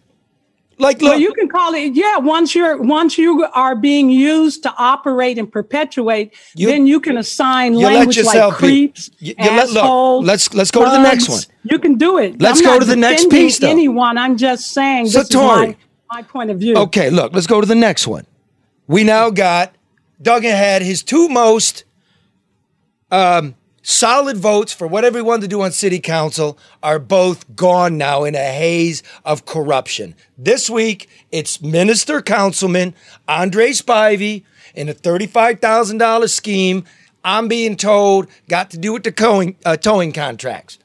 Like, Well, look, you can call it. Yeah, once you're once you are being used to operate and perpetuate, You- then you can assign you let language like creeps, You- you let- look, assholes. let's- let's go to the next one. You can do it. Let's I'm go to the next piece, though. Anyone? I'm just saying. So, this is Tori. My, point of view. Okay, look, let's go to the next one. We now got Duggan had his two most um, solid votes for whatever he wanted to do on city council are both gone now in a haze of corruption. This week, it's Minister Councilman Andre Spivey in a $35,000 scheme. I'm being told got to do with the towing, uh, towing contracts.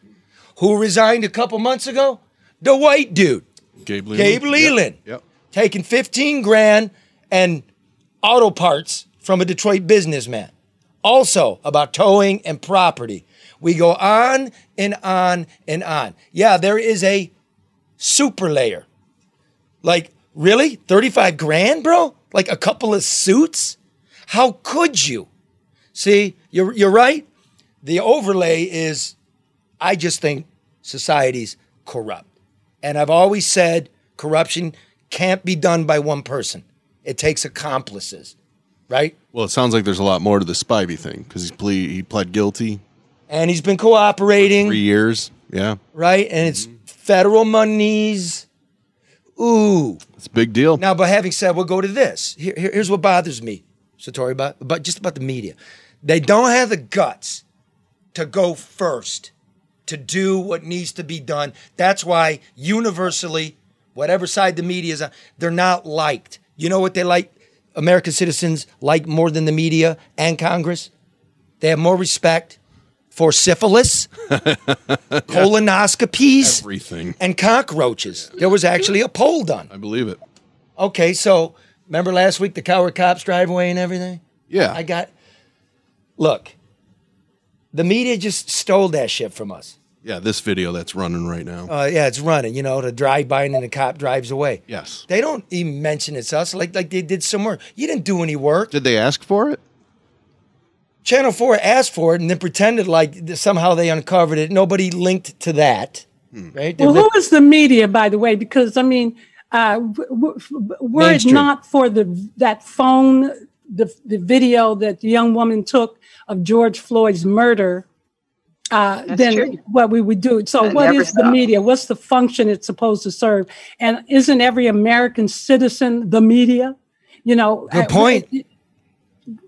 Who resigned a couple months ago? The white dude. Gabe Leland. Gabe Leland. Yep. yep. Taking 15 grand and auto parts from a Detroit businessman. Also about towing and property. We go on and on and on. Yeah, there is a super layer. Like, really? 35 grand, bro? Like a couple of suits? How could you? See, you're, you're right. The overlay is, I just think society's corrupt. And I've always said corruption can't be done by one person. It takes accomplices, right? Well, it sounds like there's a lot more to the Spivey thing because he ple- he pled guilty And he's been cooperating, three years. Yeah, right? And it's federal monies. Ooh. it's a big deal. Now, but having said, we'll go to this. Here, here- here's what bothers me, Satori, about, about just about the media. They don't have the guts to go first, to do what needs to be done. That's why universally, whatever side the media is on, they're not liked. You know what they like? American citizens like more than the media and Congress? They have more respect for syphilis, colonoscopies, Everything. and cockroaches. There was actually a poll done. I believe it. Okay, so remember last week the coward cops driveway and everything? Yeah. I got. Look, The media just stole that shit from us. Yeah, this video that's running right now. Uh, yeah, it's running. You know, the drive by and then the cop drives away. yes. They don't even mention it's us like like they did somewhere. You didn't do any work. Did they ask for it? Channel Four asked for it and then pretended like somehow they uncovered it. Nobody linked to that. Right? They Well, rip- who is the media, by the way? Because I mean, uh, w- w- were it not for the that phone, the the video that the young woman took of George Floyd's murder, uh, That's then true. what we would do. So, That what never the media? What's the function it's supposed to serve? And isn't every American citizen the media? You know, Good point.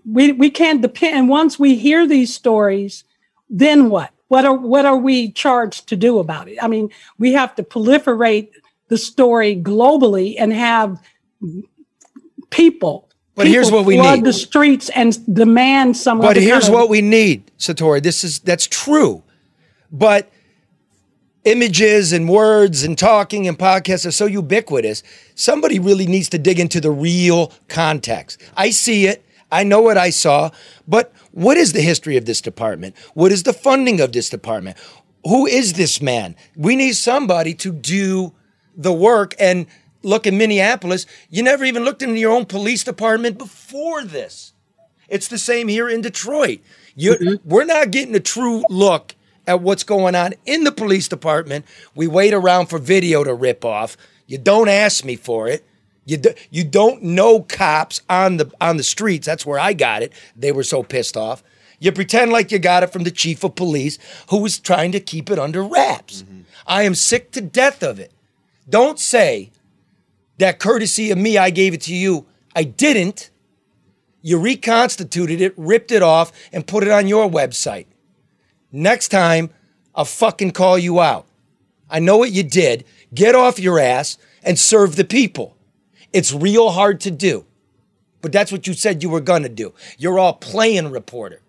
we we can't depend. And once we hear these stories, then what? What are what are we charged to do about it? I mean, we have to proliferate the story globally and have people. But here's what we flood need. the streets and demand some. But here's kind of- what we need, Satori. This is that's true. But images and words and talking and podcasts are so ubiquitous. Somebody really needs to dig into the real context. I see it. I know what I saw, but what is the history of this department? What is the funding of this department? Who is this man? We need somebody to do the work and look in Minneapolis. You never even looked into your own police department before this. It's the same here in Detroit. You, mm-hmm. We're not getting a true look at what's going on in the police department. We wait around for video to rip off. You don't ask me for it. You, do, you don't know cops on the on the streets. That's where I got it. They were so pissed off. You pretend like you got it from the chief of police who was trying to keep it under wraps. Mm-hmm. I am sick to death of it. Don't say that courtesy of me, I gave it to you. I didn't. You reconstituted it, ripped it off, and put it on your website. Next time, I'll fucking call you out. I know what you did. Get off your ass and serve the people. It's real hard to do. But that's what you said you were going to do. You're all playing reporter.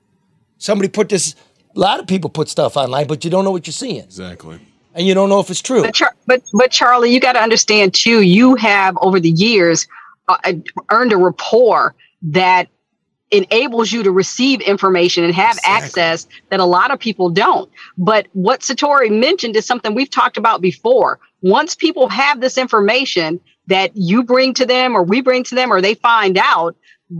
Somebody put this, a lot of people put stuff online, but you don't know what you're seeing. Exactly. And you don't know if it's true. But, Char- but but Charlie, you got to understand too. You have over the years uh, earned a rapport that enables you to receive information and have access that a lot of people don't. But what Satori mentioned is something we've talked about before. Once people have this information that you bring to them, or we bring to them, or they find out.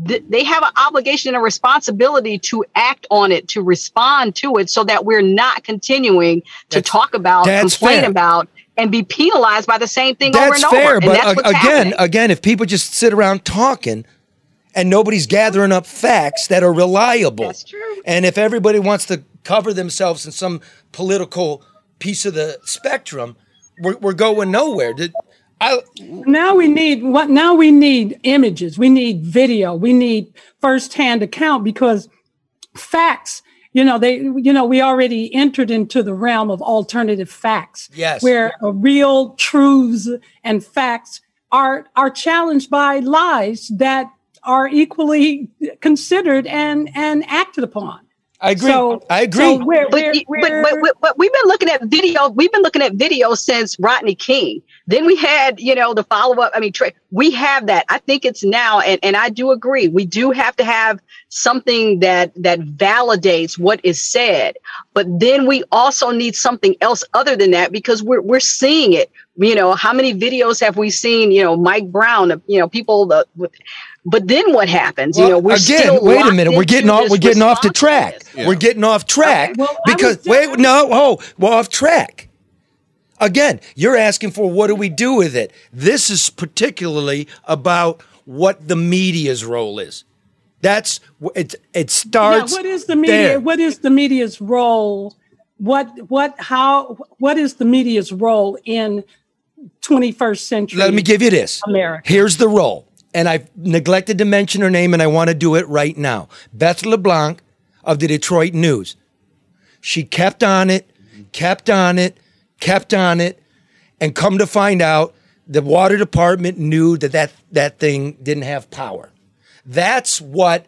Th- They have an obligation and a responsibility to act on it, to respond to it, so that we're not continuing to talk about, complain fair. about, and be penalized by the same thing over That's and fair, over. but and what's again, happening. again, if people just sit around talking and nobody's gathering up facts that are reliable, That's true. and if everybody wants to cover themselves in some political piece of the spectrum, we're, we're going nowhere. I, now we need what now we need images. We need video. We need firsthand account because facts you know they you know we already entered into the realm of alternative facts Yes. where real truths and facts are are challenged by lies that are equally considered and and acted upon I agree. So- I agree. so we're, But, we're, but, we're- but, but, but we've been looking at video. We've been looking at video since Rodney King. Then we had, you know, the follow up. I mean, tra- we have that. I think it's now, and, and I do agree. We do have to have something that that validates what is said. But then we also need something else other than that because we're we're seeing it. You know, how many videos have we seen? You know, Mike Brown. You know, people. The, with, but then what happens? you know, we're again, still wait a minute. We're getting off. We're getting off the track. responsiveness. We're getting off track Okay, well, because wait, no, oh, we're off track. Again, you're asking for what do we do with it? This is particularly about what the media's role is. That's wh- it. It starts. Yeah, what is the media? there. What is the media's role? What what how what is the media's role in 21st century? Let me give you this. America. Here's the role. And I've neglected to mention her name, and I want to do it right now. Beth LeBlanc of the Detroit News. She kept on it, kept on it, kept on it, and come to find out the water department knew that that, that thing didn't have power. That's what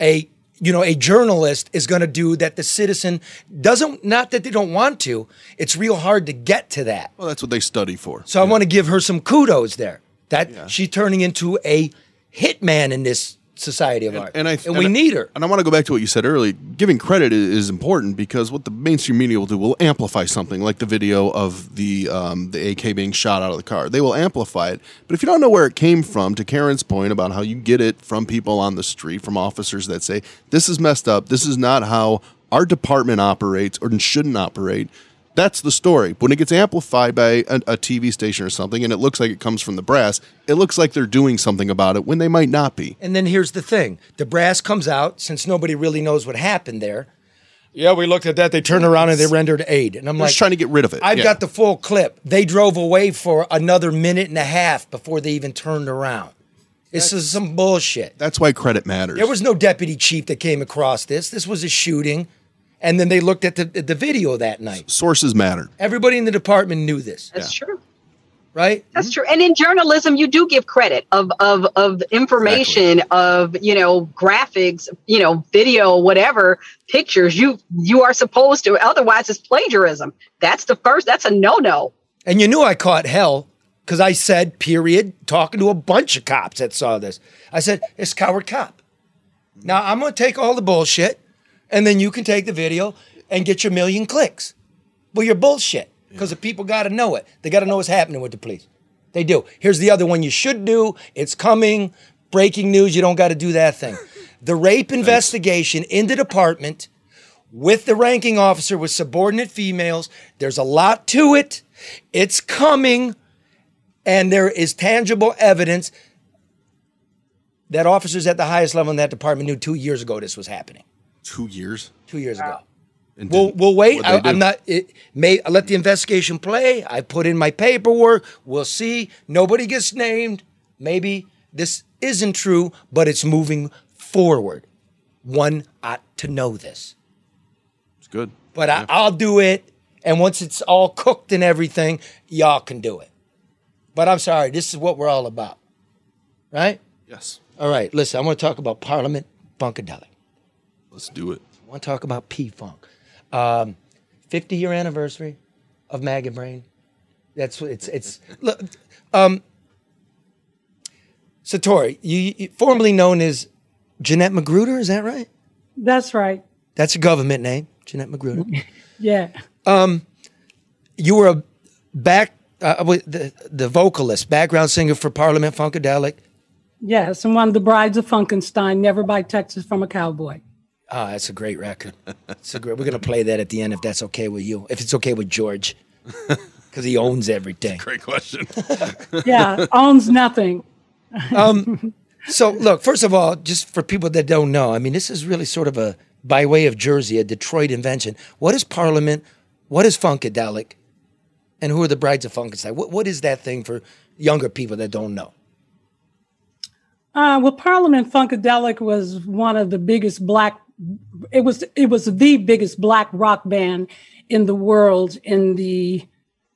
a you know a journalist is going to do that the citizen doesn't not that they don't want to it's real hard to get to that Well, that's what they study for. so I want to give her some kudos there. That she's turning into a hitman in this society of art, and I and we need her. And I want to go back to what you said earlier. Giving credit i- is important because what the mainstream media will do will amplify something like the video of the um, the AK being shot out of the car. They will amplify it. But if you don't know where it came from, to Karen's point about how you get it from people on the street, from officers that say this is messed up, this is not how our department operates or shouldn't operate. That's the story. When it gets amplified by a, a TV station or something, and it looks like it comes from the brass, it looks like they're doing something about it when they might not be. And then here's the thing: the brass comes out since nobody really knows what happened there. Yeah, we looked at that. They turned around and they rendered aid, and I'm They're like, just trying to get rid of it. I've Yeah. got the full clip. They drove away for another minute and a half before they even turned around. This is some bullshit. That's why credit matters. There was no deputy chief that came across this. This was a shooting, and then they looked at the the video that night. Sources matter. Everybody in the department knew this. That's true. Right? That's true. And in journalism, you do give credit of of of information, of you know graphics, you know video, whatever pictures. You you are supposed to. Otherwise, it's plagiarism. That's the first. That's a no no. And you knew I caught hell because I said, period, talking to a bunch of cops that saw this. I said, it's coward cop. Now I'm going to take all the bullshit and then you can take the video and get your million clicks. Well, you're bullshit because the people got to know it. They got to know what's happening with the police. They do. Here's the other one you should do. It's coming. Breaking news. You don't got to do that thing. The rape investigation in the department with the ranking officer with subordinate females. There's a lot to it. It's coming. And there is tangible evidence that officers at the highest level in that department knew two years ago this was happening. Two years. Two years ago. And We'll, we'll wait. I, i'm not. It may I let the investigation play. I put in my paperwork. We'll see. Nobody gets named. Maybe this isn't true, but it's moving forward. One ought to know this. It's good. But I, I'll do it. And once it's all cooked and everything, y'all can do it. But I'm sorry, this is what we're all about. Right? Yes. All right, listen, I want to talk about Parliament Funkadelic. Let's do it. I want to talk about P Funk. Um, 50 year anniversary of Maggot Brain. That's what it's it's look um Satori, you, you formerly known as Jeanette McGruder, is that right? That's right. That's a government name, Jeanette McGruder. Yeah. Um, you were a back uh, the the vocalist, background singer for Parliament Funkadelic. Yes. And one of the brides of Funkenstein, Never Buy Texas from a Cowboy. Oh, that's a great record. It's a great. We're gonna play that at the end if that's okay with you. If it's okay with George, because he owns everything. Great question. Yeah. owns nothing. Um, so look, first of all, just for people that don't know, I mean, this is really sort of a by way of Jersey, a Detroit invention. What is Parliament? What is Funkadelic? And who are the brides of Funkenstein? What what is that thing for younger people that don't know? Uh, well, Parliament Funkadelic was one of the biggest black. It was it was the biggest black rock band in the world in the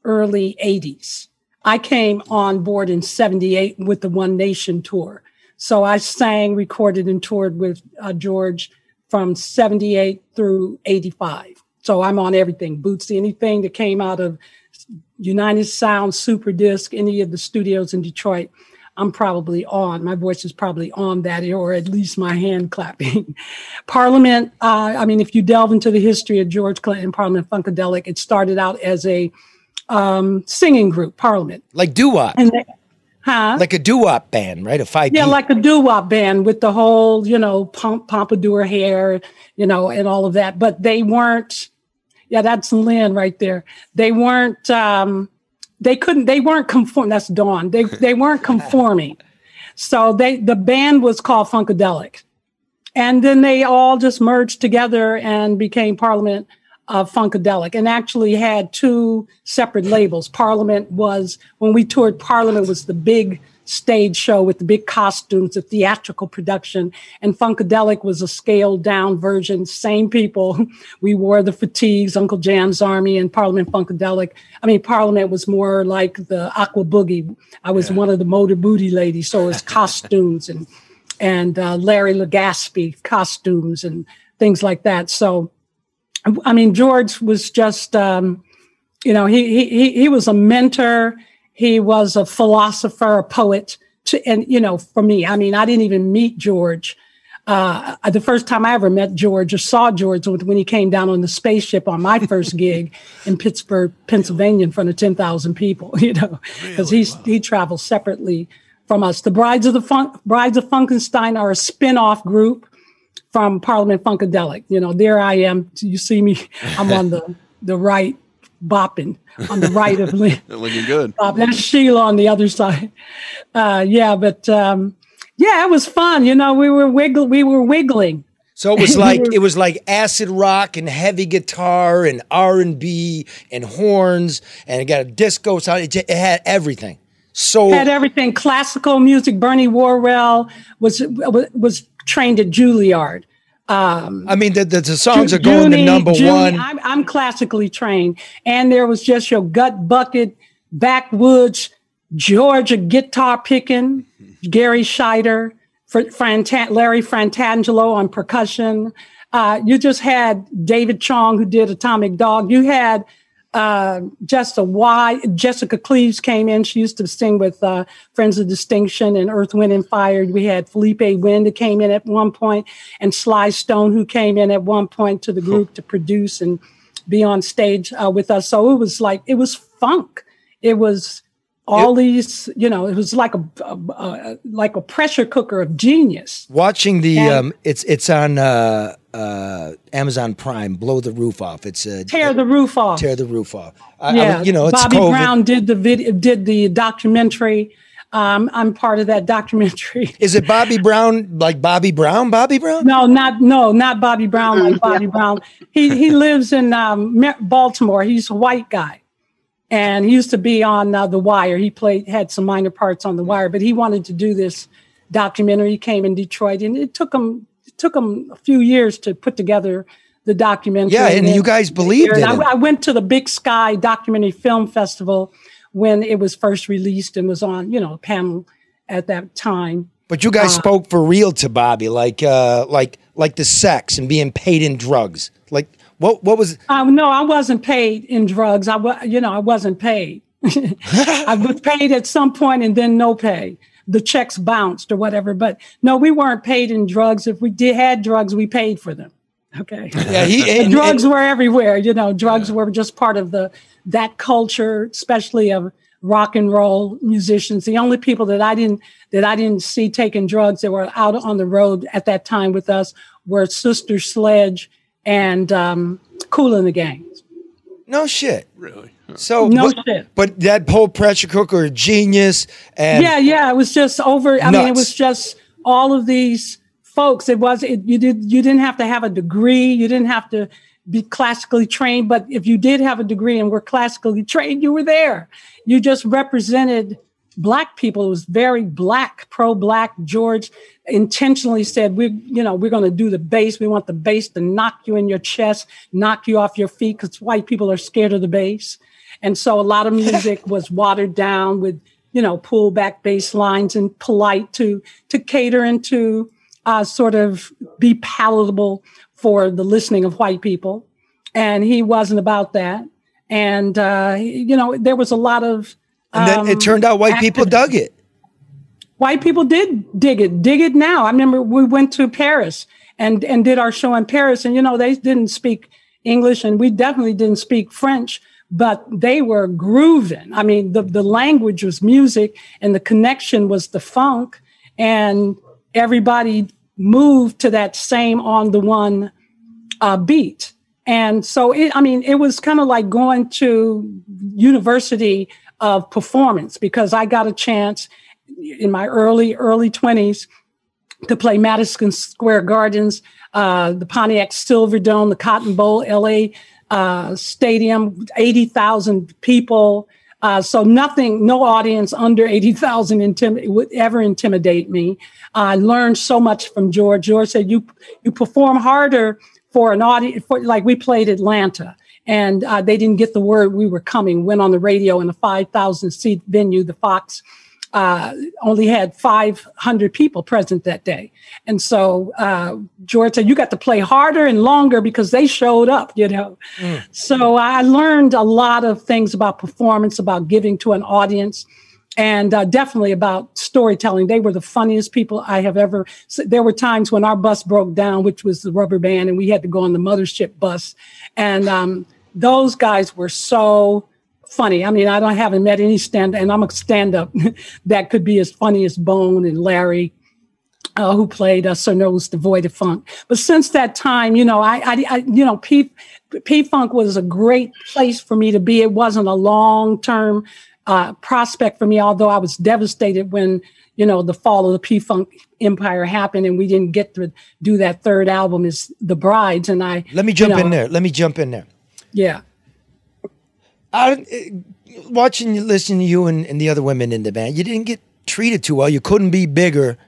early '80s. I came on board in '78 with the One Nation tour, so I sang, recorded, and toured with uh, George from '78 through '85. So I'm on everything. Bootsy, anything that came out of United Sound, Super Disc, any of the studios in Detroit. I'm probably on. My voice is probably on that, or at least my hand clapping. Parliament, uh, I mean, if you delve into the history of George Clinton, Parliament Funkadelic, it started out as a um, singing group, Parliament. Like doo wop, huh? like a doo wop band, right? A five. Yeah, like a doo wop band with the whole, you know, pomp, pompadour hair, you know, and all of that. But they weren't, yeah, that's Lynn right there. They weren't, um, they couldn't, they weren't conform. That's Dawn. They, they weren't conforming. So they, the band was called Funkadelic. And then they all just merged together and became Parliament of Funkadelic and actually had two separate labels. Parliament was, when we toured, Parliament was the big stage show with the big costumes, the theatrical production. And Funkadelic was a scaled down version, same people. We wore the fatigues, Uncle Jam's Army and Parliament Funkadelic. I mean, Parliament was more like the Aqua Boogie. I was one of the motor booty ladies, so it was costumes and and uh, Larry Legaspi costumes and things like that. So, I mean, George was just, um, you know, he, he, he was a mentor. He was a philosopher, a poet to, and you know, for me, I mean, I didn't even meet George. Uh, the first time I ever met George or saw George was when he came down on the spaceship on my first gig in Pittsburgh, Pennsylvania, in front of ten thousand people. You know, because really? he he travels separately from us. The Brides of the Fun- Brides of Funkenstein are a spin-off group from Parliament Funkadelic. You know, there I am. You see me. I'm on the the right bopping on the right of Lynn. Looking good. Bob. That's Sheila on the other side. Uh, yeah, but um, yeah, it was fun. You know, we were wiggle, we were wiggling. So it was like it was like acid rock and heavy guitar and R and B and horns and it got a disco sound. It, it had everything. So had everything. Classical music. Bernie Worrell was was trained at Juilliard. Um, I mean, the, the, the songs are going Junie, to number Junie, one. I'm, I'm classically trained, and there was just your gut bucket, backwoods, Georgia guitar picking, Garry Shider, Franta- Larry Fratangelo on percussion. Uh, you just had David Chong who did Atomic Dog. You had uh, Jessica Y. Jessica Cleaves came in. She used to sing with uh, Friends of Distinction and Earth, Wind, and Fire. We had Philippe Wynne who came in at one point, and Sly Stone who came in at one point to the group to produce and be on stage uh, with us. So it was like it was funk. It was all it, these, you know, it was like a, a, a, like a pressure cooker of genius. Watching the, and, um, it's it's on uh, uh, Amazon Prime. Blow the roof off. It's a tear the roof off. Tear the roof off. I, yeah, I, you know, Bobby COVID. Brown did the video, did the documentary. Um, I'm part of that documentary. Is it Bobby Brown like Bobby Brown? Bobby Brown? No, not no, not Bobby Brown like Bobby Brown. He he lives in um, Baltimore. He's a white guy and he used to be on uh, The Wire. He played had some minor parts on The Wire, but he wanted to do this documentary. He came in Detroit, and it took him it took them a few years to put together the documentary. Yeah, and, and you guys believed it. I, I, went to the Big Sky Documentary Film Festival when it was first released and was on, you know, a panel at that time. But you guys uh, spoke for real to Bobby, like uh, like like the sex and being paid in drugs, like what what was? Uh, no, I wasn't paid in drugs. I was, you know, I wasn't paid. I was paid at some point and then no pay. The checks bounced or whatever. But no, we weren't paid in drugs. If we did had drugs, we paid for them. Okay. Yeah, he and, drugs and, were everywhere. You know, drugs yeah. were just part of the that culture, especially of rock and roll musicians. The only people that I didn't that I didn't see taking drugs that were out on the road at that time with us were Sister Sledge and um, Kool and the Gang. No shit. Really? Huh. So no but, shit. But that whole pressure cooker, genius, and yeah, yeah, it was just over. I nuts. mean, it was just all of these folks. It was it, you did you didn't have to have a degree. You didn't have to be classically trained. But if you did have a degree and were classically trained, you were there. You just represented black people. It was very black, pro-black. George intentionally said, "We, you know, we're going to do the bass. We want the bass to knock you in your chest, knock you off your feet, because white people are scared of the bass." And so a lot of music was watered down with, you know, pull back bass lines and polite to to cater and to uh, sort of be palatable for the listening of white people. And he wasn't about that. And uh, you know, there was a lot of and then um, it turned out white people dug it. White people did dig it, dig it now. I remember we went to Paris and, and did our show in Paris, and you know, they didn't speak English and we definitely didn't speak French, but they were grooving. I mean, the, the language was music and the connection was the funk, and everybody moved to that same on the one uh, beat. And so, it, I mean, it was kind of like going to university of performance because I got a chance in my early, early 20s to play Madison Square Gardens, uh, the Pontiac Silverdome, the Cotton Bowl, LA uh, Stadium, 80,000 people. Uh, so nothing, no audience under 80,000 intim- would ever intimidate me. I learned so much from George. George said, you, you perform harder for an audience, for, like we played Atlanta and uh, they didn't get the word we were coming. Went on the radio in a 5,000 seat venue, the Fox. Uh, only had 500 people present that day. And so uh, George said, You got to play harder and longer because they showed up, you know. Mm. So I learned a lot of things about performance, about giving to an audience. And uh, definitely about storytelling. They were the funniest people I have ever. There were times when our bus broke down, which was the rubber band, and we had to go on the mothership bus. And um, those guys were so funny. I mean, I don't haven't met any stand, and I'm a stand up that could be as funny as Bone and Larry. Uh, who played uh, Sir Nose devoid of funk? But since that time, you know, I, I, I you know, P P Funk was a great place for me to be. It wasn't a long term uh, prospect for me, although I was devastated when, you know, the fall of the P Funk empire happened and we didn't get to do that third album is The Brides. And I. Let me jump you know, in there. Let me jump in there. Yeah. I, watching you, listening to you and, and the other women in the band, you didn't get treated too well. You couldn't be bigger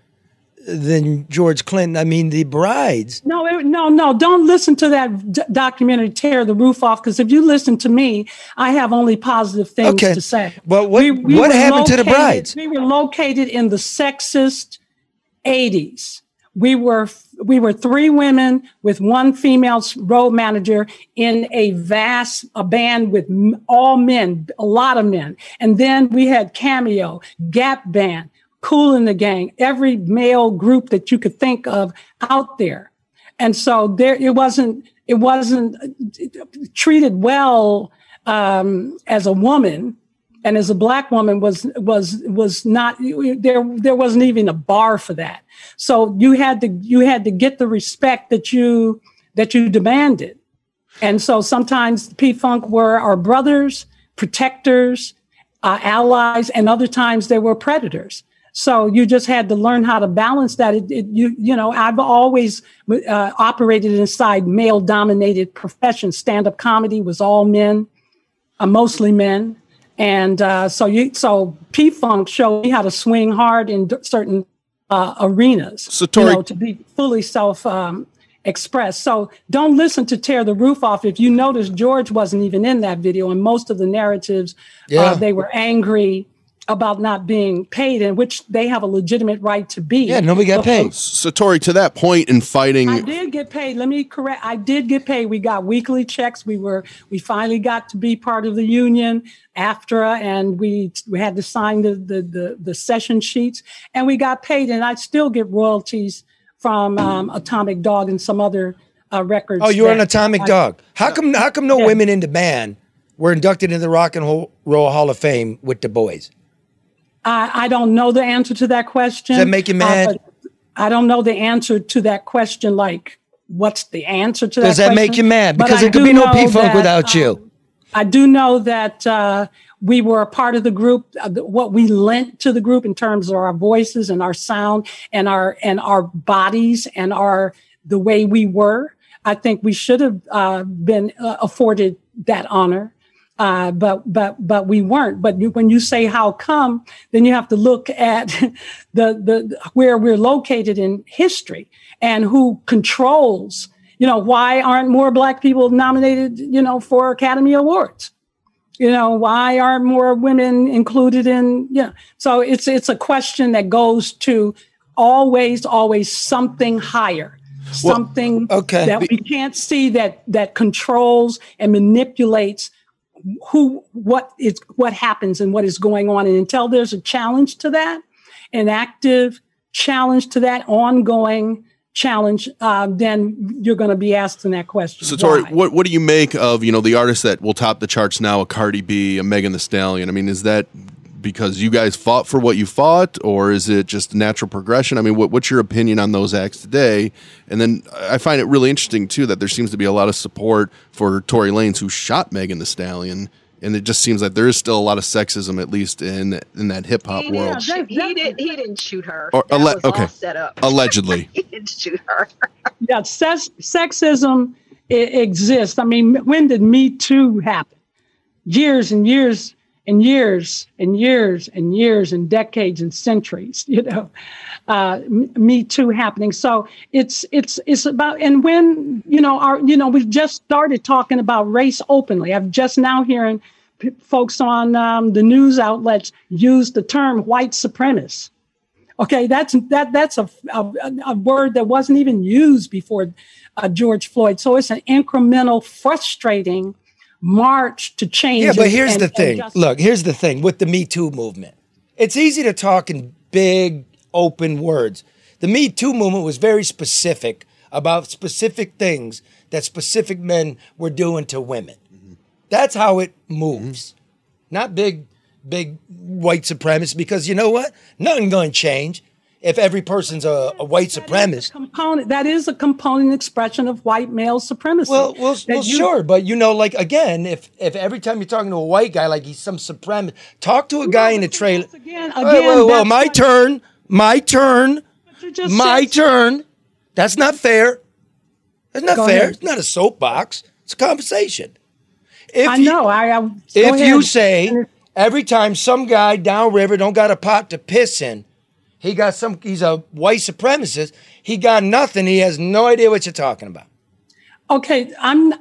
than George Clinton. I mean, the brides. No, it, no, no. Don't listen to that d- documentary, Tear the Roof Off, because if you listen to me, I have only positive things Okay. to say. But what- what were happened to the brides? We were located in the sexist 80s. We were we were three women with one female road manager in a vast a band with all men, a lot of men, and then we had Cameo, Gap Band, Kool in the Gang, every male group that you could think of out there, and so there it wasn't it wasn't uh, treated well um, as a woman and as a black woman was was was not there there wasn't even a bar for that. So you had to you had to get the respect that you that you demanded. And so sometimes p-funk were our brothers protectors uh, allies and other times they were predators so you just had to learn how to balance that it, it, you you know i've always uh, operated inside male dominated professions stand-up comedy was all men uh, mostly men and uh, so you so P Funk showed me how to swing hard in d- certain uh, arenas. So, Tori- you know, to be fully self um, expressed. So don't listen to tear the roof off. If you notice, George wasn't even in that video, and most of the narratives, Yeah. uh, they were angry about not being paid, in which they have a legitimate right to be. Yeah, nobody got paid. So, Tori, to that point in fighting, I did get paid. Let me correct. I did get paid. We got weekly checks. We were we finally got to be part of the union, AFTRA, and we we had to sign the the the, the session sheets, and we got paid. And I still get royalties from um, Atomic Dog and some other uh, records. Oh, you're an atomic I- dog. How come? How come no Yeah. women in the band were inducted into the Rock and Roll Roll Hall of Fame with the boys? I, I don't know the answer to that question. Does that make you mad? Uh, I don't know the answer to that question. Like, what's the answer to that? Does that make question? you mad? Because there could be no P Funk without um, you. I do know that uh, we were a part of the group. Uh, what we lent to the group in terms of our voices and our sound and our and our bodies and our the way we were. I think we should have uh, been uh, afforded that honor. Uh, but but but we weren't. But you, when you say how come, then you have to look at the the where we're located in history and who controls. You know why aren't more Black people nominated? You know for Academy Awards. You know why aren't more women included in? Yeah. So it's it's a question that goes to always always something higher. Something okay. that we can't see that that controls and manipulates who what is what happens and what is going on and until there's a challenge to that an active challenge to that ongoing challenge uh, then you're going to be asking that question So, Tori, Why? what what do you make of you know the artists that will top the charts now? A Cardi B, a Megan Thee Stallion. I mean, is that because you guys fought for what you fought, or is it just natural progression? I mean, what, what's your opinion on those acts today? And then I find it really interesting too that there seems to be a lot of support for Tory Lanez, who shot Megan Thee Stallion. And it just seems like there is still a lot of sexism, at least in in that hip hop He world. didn't, shoot, he, did, he didn't shoot her. Or that alle- was all okay. set up. Allegedly. he didn't shoot her. yeah sex, sexism i- exists i mean when did me too happen years and years and years and years and years and decades and centuries you know uh, me too happening. So it's it's it's about and when you know our you know we've just started talking about race openly. I'm just now hearing p- folks on um, the news outlets use the term white supremacist. Okay, that's that that's a, a, a word that wasn't even used before uh, George Floyd. So it's an incremental, frustrating march to change. Yeah, but here's and- the thing. just- Look, here's the thing with the Me Too movement. It's easy to talk in big, open words. The Me Too movement was very specific about specific things that specific men were doing to women. That's how it moves. Mm-hmm. Not big, big white supremacists, because you know what? Nothing going to change if every person's a, a white supremacist. Component that is a component expression of white male supremacy. Well, well, well you- sure, but you know, like again, if if every time you're talking to a white guy like he's some supremacist, talk to a guy in a trailer. Again, again, wait, that's my what- turn, my turn, my said- turn. That's not fair. That's not fair. ahead. It's not a soapbox. It's a conversation. If I you- know. I, I go if you say every time some guy downriver don't got a pot to piss in, he got some. He's a white supremacist. He got nothing. He has no idea what you're talking about. Okay, I'm.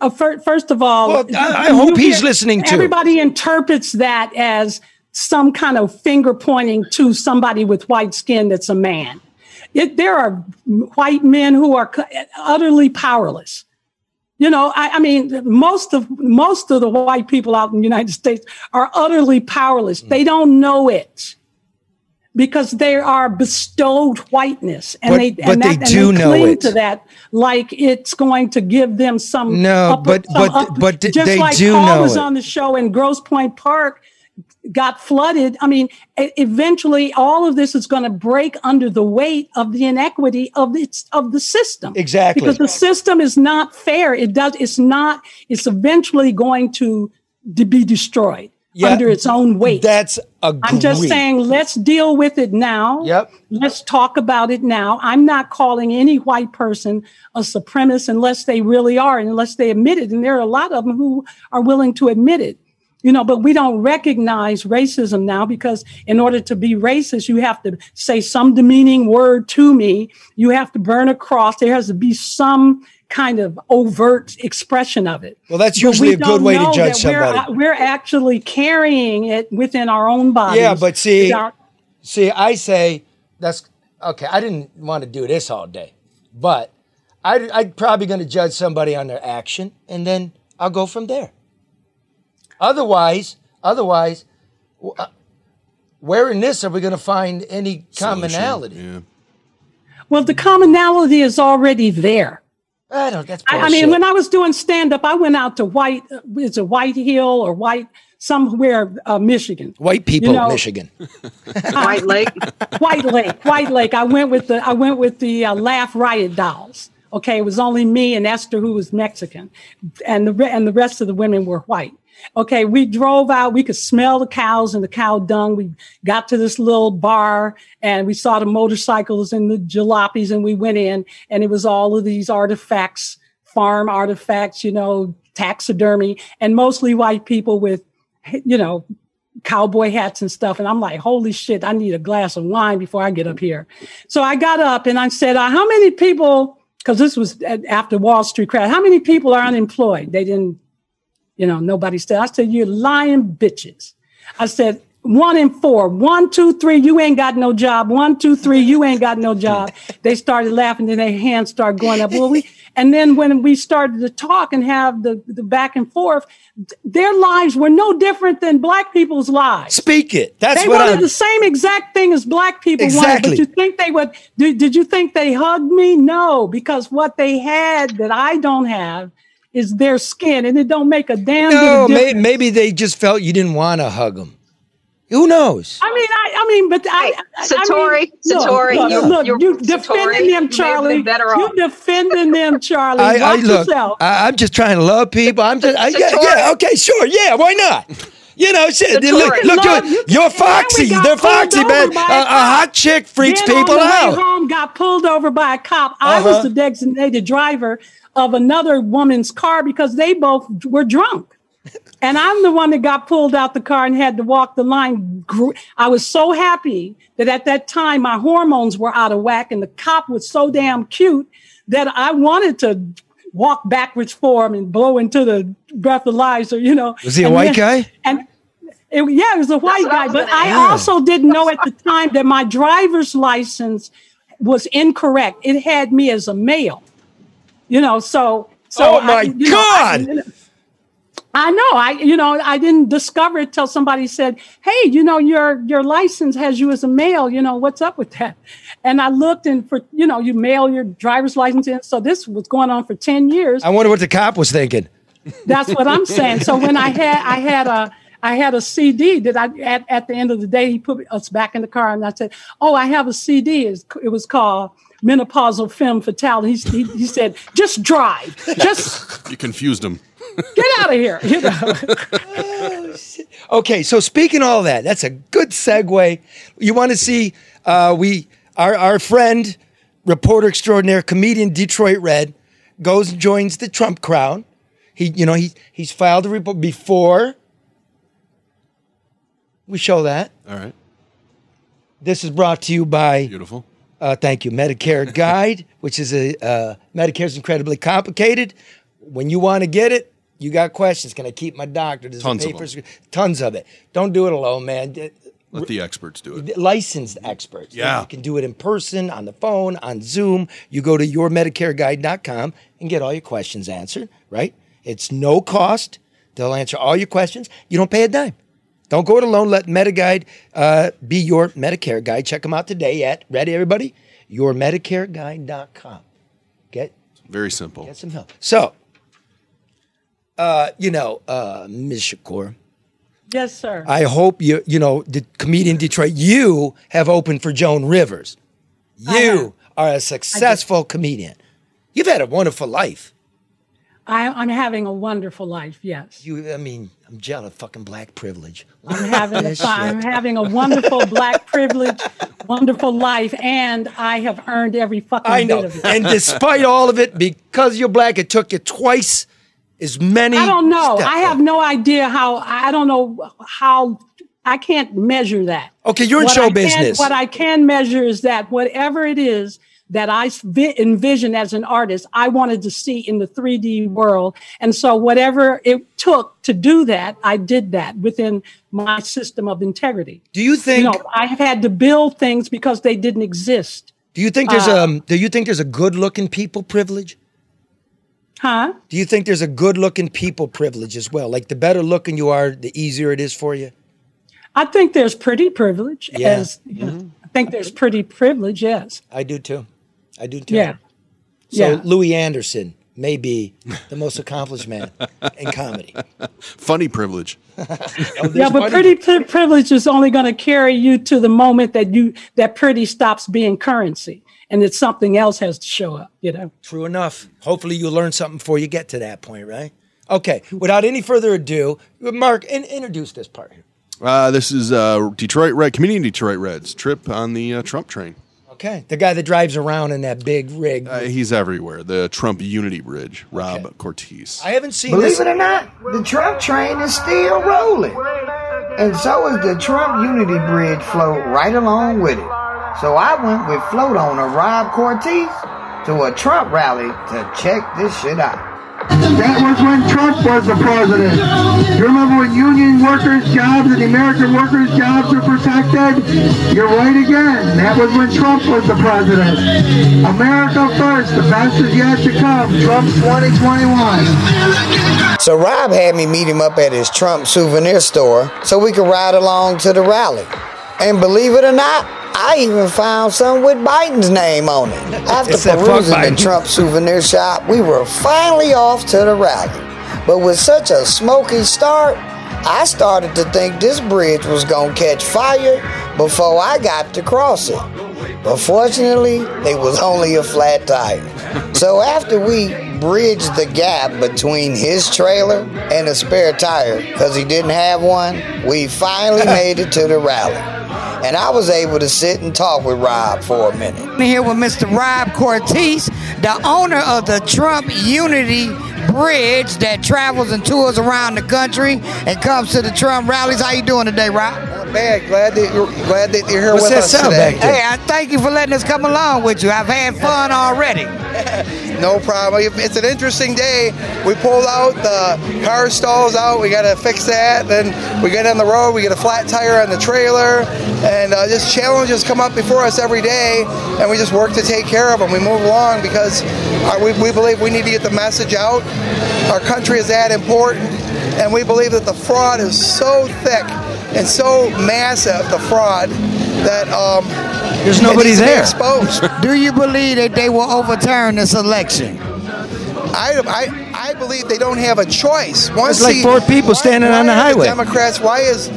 Uh, fir- first of all, Well, I- I hope he's listening to. Everybody interprets that as some kind of finger pointing to somebody with white skin that's a man. It, there are white men who are utterly powerless. You know, I, I mean, most of most of the white people out in the United States are utterly powerless. Mm. They don't know it because they are bestowed whiteness, and But- they but and they that, do and they know cling it. to that like it's going to give them some No, upper- but- some but- but just they like do Paul know was it. on the show in Grosse Pointe Park got flooded. I mean, eventually, all of this is going to break under the weight of the inequity of its of the system. Exactly. because the system is not fair. It does. It's not. It's eventually going to, to be destroyed Yeah, under its own weight. That's a. I'm just saying, let's deal with it now. Yep. Let's talk about it now. I'm not calling any white person a supremacist unless they really are, and unless they admit it. And there are a lot of them who are willing to admit it. You know, but we don't recognize racism now because in order to be racist, you have to say some demeaning word to me. You have to burn a cross. There has to be some kind of overt expression of it. Well, that's usually we a good way to judge that we're- somebody. We're, actually carrying it within our own bodies. Yeah, but see, our- see, I say that's okay. I didn't want to do this all day, but I, I'm probably going to judge somebody on their action, and then I'll go from there. Otherwise, otherwise, uh, where in this are we going to find any commonality? Yeah. well, the commonality is already there. I don't. That's I, I mean, when I was doing stand up, I went out to White, uh, it's a White Hill or White somewhere, uh, Michigan. White people, you know- Michigan. White Lake. White Lake, White Lake. I went with the I went with the uh, Laugh Riot dolls. Okay, it was only me and Esther who was Mexican, and the re- and the rest of the women were white. Okay, we drove out. We could smell the cows and the cow dung. We got to this little bar and we saw the motorcycles and the jalopies, and we went in, and it was all of these artifacts, farm artifacts, you know, taxidermy, and mostly white people with, you know, cowboy hats and stuff. And I'm like, holy shit, I need a glass of wine before I get up here. So I got up and I said, uh, how many people, because this was after Wall Street crash, how many people are unemployed? They didn't, you know, nobody said, I said, you're lying bitches. I said, one in four, one, two, three, you ain't got no job. One, two, three, you ain't got no job. They started laughing, then their hands started going up. Well, we, and then when we started to talk and have the, the back and forth, their lives were no different than black people's lives. Speak it. That's they what wanted I'm. the same exact thing as black people Exactly. wanted. But you think they would? Did, did you think they hugged me? No, because what they had that I don't have is their skin, and it don't make a damn no, bit may, maybe they just felt you didn't want to hug them. Who knows? I mean, I, I mean, but I, I- Satori, I mean, look, Satori, look, you- look, you're- you Satori, defending you them, have been Charlie. better You off. defending them, Charlie. I, I Watch look. yourself. I, I'm just trying to love people. I'm just. I, yeah, yeah. Okay, sure. Yeah. Why not? You know, shit. Satori. Look, look, Love, you're, you- you're and then we foxy. They're foxy, man. A, a a hot chick freaks Then people on the way out. home, got pulled over by a cop. I was Uh-huh. the designated driver of another woman's car because they both were drunk. And I'm the one that got pulled out the car and had to walk the line. I was so happy that at that time my hormones were out of whack and the cop was so damn cute that I wanted to walk backwards for him and blow into the breathalyzer, you know. Was he a And white then- guy? And it, yeah, it was a white what I guy, was but I ask. also didn't know at the time that my driver's license was incorrect. It had me as a male, you know. So, so Oh, my I, you know, I- God! I know. I you know I didn't discover it till somebody said, "Hey, you know your your license has you as a male. You know what's up with that?" And I looked and for you know you mail your driver's license in. So this was going on for ten years. I wonder what the cop was thinking. That's what I'm saying. So when I had I had a I had a CD that I at, at the end of the day he put us back in the car and I said, "Oh, I have a CD. It was called." Menopausal femme fatale. He, he, he said, just drive. Just You confused him. get out of here. You know? Okay, so speaking of all that, that's a good segue. You want to see uh, we our our friend, reporter extraordinaire, comedian Detroit Red, goes and joins the Trump crowd. He, you know, he he's filed a report before. We show that. All right. This is brought to you by Beautiful. Uh, thank you, Medicare Guide, which is a uh, Medicare is incredibly complicated. When you want to get it, you got questions. Can I keep my doctor? Does Tons of for Tons of it. Don't do it alone, man. Let the experts do it. Licensed experts. Yeah. You can do it in person, on the phone, on Zoom. You go to yourmedicareguide.com and get all your questions answered, right? It's no cost. They'll answer all your questions. You don't pay a dime. Don't go it alone. Let MediGuide uh, be your Medicare guide. Check them out today at, ready everybody? Yourmedicareguide.com. Get, Very simple. get some help. So, uh, you know, uh, Ms. Shakur, yes, sir. I hope you, you know, the comedian Detroit, you have opened for Joan Rivers. You are a successful comedian. You've had a wonderful life. I, I'm having a wonderful life. Yes, You, I mean, I'm jealous. Fucking black privilege. I'm having a, I'm having a wonderful black privilege, wonderful life, and I have earned every fucking I bit know. of it. And despite all of it, because you're black, it took you twice as many. I don't know. steps. I have no idea how. I don't know how. I can't measure that. Okay, you're in What show I can- business. what I can measure is that whatever it is that I vi- envision as an artist, I wanted to see in the 3D world. And so whatever it took to do that, I did that within my system of integrity. Do you think? You know, I have had to build things because they didn't exist. do you think there's uh, um? Do you think there's a good looking people privilege? Huh? Do you think there's a good looking people privilege as well? Like the better looking you are, the easier it is for you. I think there's pretty privilege. Yeah. As, you know, I think there's pretty privilege, yes. I do too. I do too. Yeah. So yeah. Louie Anderson may be the most accomplished man in comedy. Funny privilege. yeah, but pretty pri- privilege is only going to carry you to the moment that you that pretty stops being currency, and that something else has to show up. You know. True enough. Hopefully, you'll learn something before you get to that point, right? Okay. Without any further ado, Mark, in- introduce this part here. Uh, this is uh, Detroit Red, comedian Detroit Reds trip on the uh, Trump train. Okay. The guy that drives around in that big rig. Uh, he's everywhere. The Trump Unity Bridge, Rob Cortez. I haven't seen Believe this. it or not, the Trump train is still rolling. And so is the Trump Unity Bridge float right along with it. So I went with float owner Rob Cortez to a Trump rally to check this shit out. That was when Trump was the president. You remember when union workers' jobs and American workers' jobs were protected? You're right again. That was when Trump was the president. America first. The best is yet to come. Trump 2021. So Rob had me meet him up at his Trump souvenir store so we could ride along to the rally. And believe it or not, I even found some with Biden's name on it. After perusing the Biden." Trump souvenir shop, we were finally off to the rally. But with such a smoky start, I started to think this bridge was gonna catch fire before I got to cross it. But fortunately, it was only a flat tire. So after we bridged the gap between his trailer and a spare tire, because he didn't have one, we finally made it to the rally. And I was able to sit and talk with Rob for a minute. I'm here with Mr. Rob Cortez, the owner of the Trump Unity Bridge that travels and tours around the country and comes to the Trump rallies. How you doing today, Rob? Not bad. Glad that you're glad that you're here What's with that us sound today. back there? Hey, I thank you for letting us come along with you. I've had fun already. No problem. It's an interesting day. We pulled out the car stalls out. We got to fix that. Then we get on the road. We get a flat tire on the trailer, and uh, just challenges come up before us every day, and we just work to take care of them. We move along because uh, we, we believe we need to get the message out. Our country is that important, and we believe that the fraud is so thick and so massive, the fraud, that um, There's nobody needs to be there. exposed. Do you believe that they will overturn this election? I, I, I believe they don't have a choice. Once There's like the- four people standing on the highway. Democrats, why is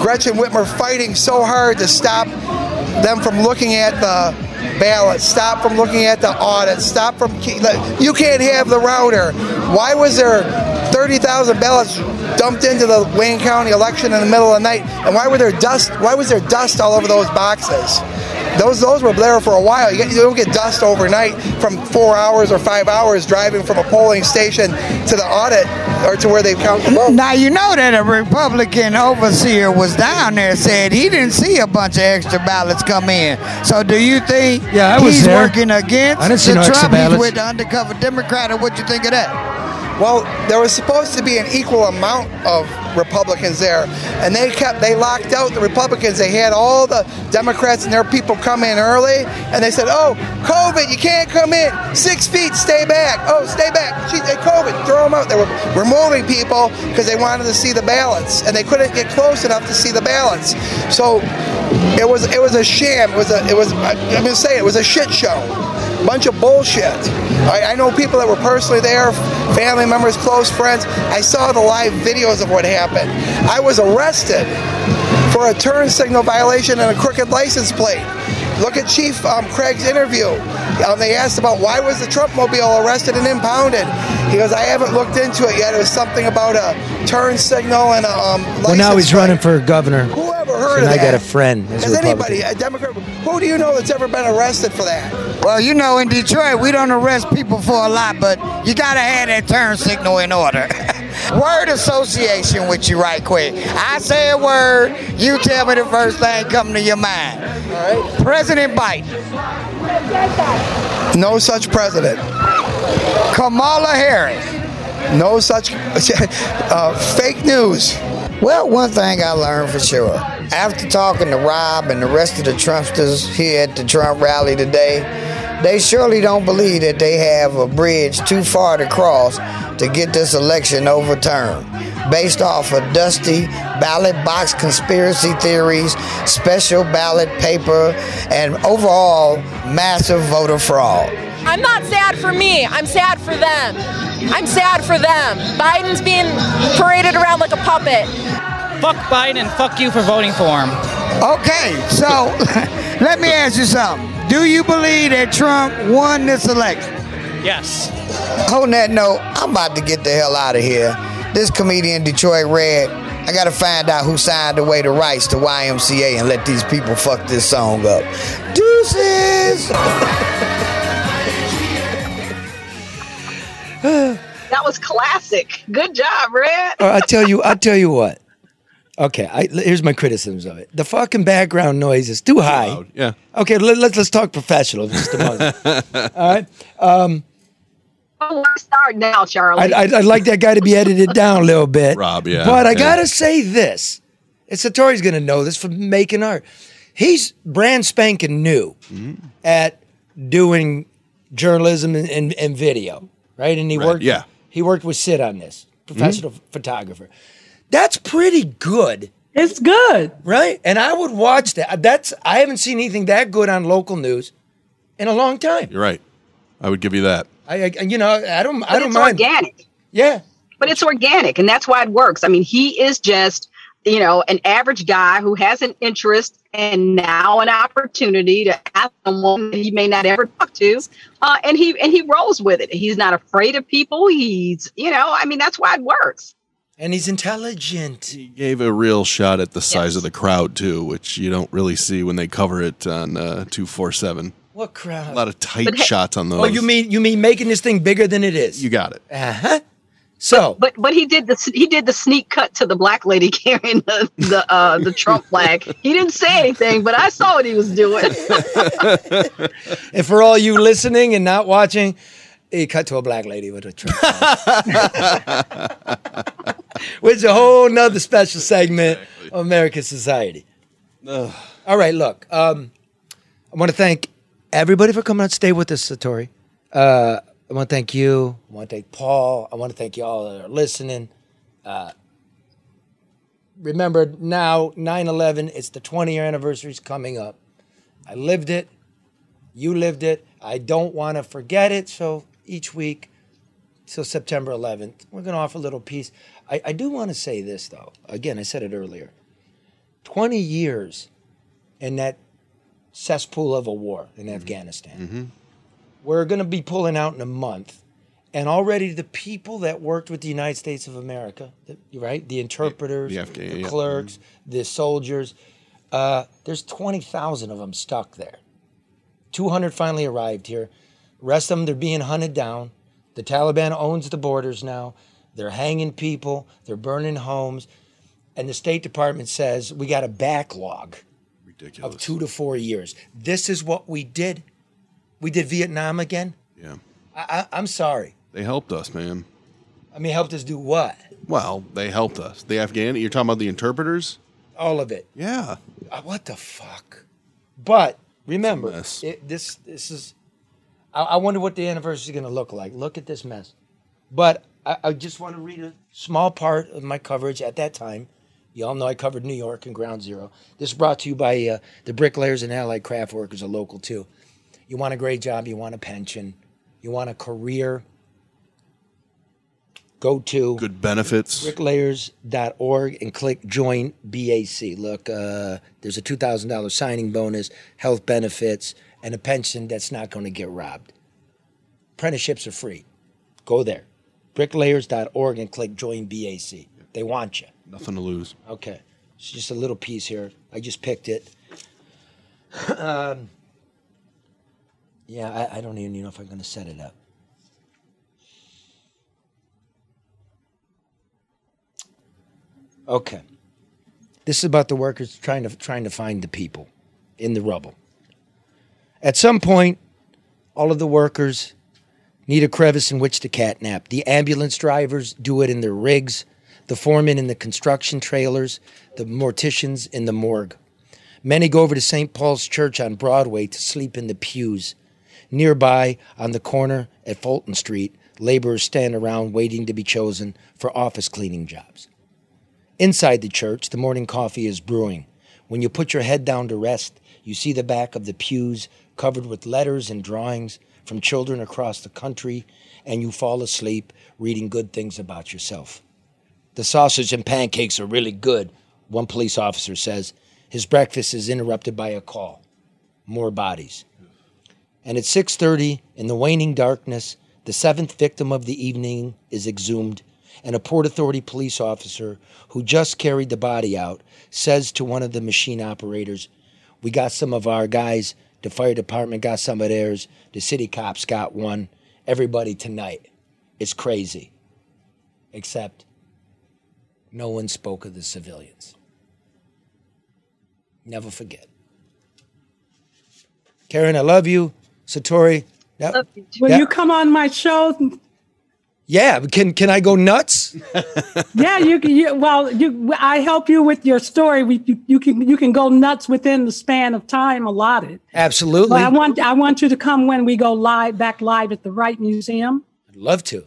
Gretchen Whitmer fighting so hard to stop them from looking at the ballots, stop from looking at the audit, stop from you can't have the router. Why was there 30,000 ballots dumped into the Wayne County election in the middle of the night? And why were there dust? Why was there dust all over those boxes? Those those were there for a while. You, get, you don't get dust overnight from four hours or five hours driving from a polling station to the audit or to where they count the votes. Now you know that a Republican overseer was down there said he didn't see a bunch of extra ballots come in. So do you think Yeah, I was he's there. working against I didn't see the no extra Trump? He's with the undercover Democrat, or what you think of that? Well, there was supposed to be an equal amount of Republicans there, and they kept they locked out the Republicans. They had all the Democrats and their people come in early, and they said, "Oh, COVID, you can't come in. Six feet, stay back. Oh, stay back. Gee, COVID, throw them out." They were removing people because they wanted to see the ballots, and they couldn't get close enough to see the ballots. So it was it was a sham. It was a it was I'm gonna say it was a shit show bunch of bullshit. I, I know people that were personally there, family members, close friends. I saw the live videos of what happened. I was arrested for a turn signal violation and a crooked license plate. Look at Chief um, Craig's interview. Um, they asked about why was the Trump mobile arrested and impounded. He goes, I haven't looked into it yet. It was something about a turn signal and a um, license Well, now he's plate. running for governor. Whoever heard So of that? I got a friend. Has a anybody, a Democrat, who do you know that's ever been arrested for that? Well, you know, in Detroit, we don't arrest people for a lot, but you gotta have that turn signal in order. word association with you, right quick. I say a word, you tell me the first thing coming to your mind. All right. President Biden, No such president. Kamala Harris. No such uh, fake news. Well, one thing I learned for sure. After talking to Rob and the rest of the Trumpsters here at the Trump rally today, they surely don't believe that they have a bridge too far to cross to get this election overturned. Based off of dusty ballot box conspiracy theories, special ballot paper, and overall massive voter fraud. I'm not sad for me. I'm sad for them. I'm sad for them. Biden's being paraded around like a puppet. Fuck Biden, fuck you for voting for him. Okay, so let me ask you something. Do you believe that Trump won this election? Yes. On that note, I'm about to get the hell out of here. This comedian Detroit Red, I gotta find out who signed away the rights to YMCA and let these people fuck this song up. Deuces! That was classic. Good job, Red. Uh, I tell you, I tell you what. Okay, I, here's my criticisms of it. The fucking background noise is too high. Yeah. Okay, let, let's let's talk professional just a moment. All right. Um, Oh, let's start now, Charlie. I'd, I'd, I'd like that guy to be edited down a little bit. Rob, yeah. But I Yeah. gotta say this. And Satori's gonna know this from making art. He's brand spanking new Mm-hmm. at doing journalism and, and, and video, right? And he Right, worked. yeah. He worked with Sid on this, professional photographer. That's pretty good. It's good. Right? And I would watch that. That's I haven't seen anything that good on local news in a long time. You're right. I would give you that. I, I you know, I don't I But don't it's mind. organic. Yeah. But it's organic, and that's why it works. I mean, he is just, you know, an average guy who has an interest and now an opportunity to ask someone that he may not ever talk to, uh, and he and he rolls with it. He's not afraid of people. He's, you know, I mean, that's why it works. And he's intelligent. He gave a real shot at the size of the crowd too, which you don't really see when they cover it on uh, two four seven. What crowd? A lot of tight But hey- shots on those. Oh, you mean you mean making this thing bigger than it is? You got it. Uh huh. So, But but he did the he did the sneak cut to the black lady carrying the the uh, the Trump flag. He didn't say anything, but I saw what he was doing. and for all you listening and not watching, he cut to a black lady with a Trump. flag. Which is a whole nother special segment of American society. All right, look. Um, I want to thank everybody for coming out to stay with us, Satori. Uh, I want to thank you. I want to thank Paul. I want to thank you all that are listening. Uh, remember now, 9 11, it's the 20 year anniversary is coming up. I lived it. You lived it. I don't want to forget it. So each week till September 11th, we're going to offer a little piece. I, I do want to say this, though. Again, I said it earlier 20 years in that cesspool of a war in mm-hmm. Afghanistan. Mm-hmm. We're going to be pulling out in a month. And already the people that worked with the United States of America, the, right? The interpreters, the Afghan- the yeah. clerks, mm-hmm. the soldiers, uh, there's 20,000 of them stuck there. 200 finally arrived here. Rest of them, they're being hunted down. The Taliban owns the borders now. They're hanging people, they're burning homes. And the State Department says we got a backlog of two to four years. This is what we did. We did Vietnam again. Yeah. I, I, I'm sorry. They helped us, man. I mean, helped us do what? Well, they helped us. The Afghan. You're talking about the interpreters. All of it. Yeah. Uh, what the fuck? But remember, it, this this is. I, I wonder what the anniversary is going to look like. Look at this mess. But I, I just want to read a small part of my coverage at that time. You all know I covered New York and Ground Zero. This is brought to you by uh, the bricklayers and allied craft workers, a local too. You want a great job, you want a pension, you want a career. Go to good benefits. bricklayers.org and click join BAC. Look, uh, there's a $2,000 signing bonus, health benefits, and a pension that's not going to get robbed. Apprenticeships are free. Go there. Bricklayers.org and click join BAC. They want you. Nothing to lose. Okay. It's just a little piece here. I just picked it. um, yeah, I, I don't even know if I'm going to set it up. Okay. This is about the workers trying to trying to find the people in the rubble. At some point, all of the workers need a crevice in which to catnap. The ambulance drivers do it in their rigs, the foremen in the construction trailers, the morticians in the morgue. Many go over to St. Paul's Church on Broadway to sleep in the pews. Nearby, on the corner at Fulton Street, laborers stand around waiting to be chosen for office cleaning jobs. Inside the church, the morning coffee is brewing. When you put your head down to rest, you see the back of the pews covered with letters and drawings from children across the country, and you fall asleep reading good things about yourself. The sausage and pancakes are really good, one police officer says. His breakfast is interrupted by a call. More bodies. And at 6:30 in the waning darkness, the seventh victim of the evening is exhumed, and a Port Authority police officer who just carried the body out says to one of the machine operators, "We got some of our guys. The fire department got some of theirs. The city cops got one. Everybody tonight. It's crazy. Except no one spoke of the civilians. Never forget. Karen, I love you. Satori. that- Will that- you come on my show? Yeah, can can I go nuts? yeah, you can. You, well, you, I help you with your story. We, you, you can you can go nuts within the span of time allotted. Absolutely. But I want I want you to come when we go live back live at the Wright Museum. I'd love to.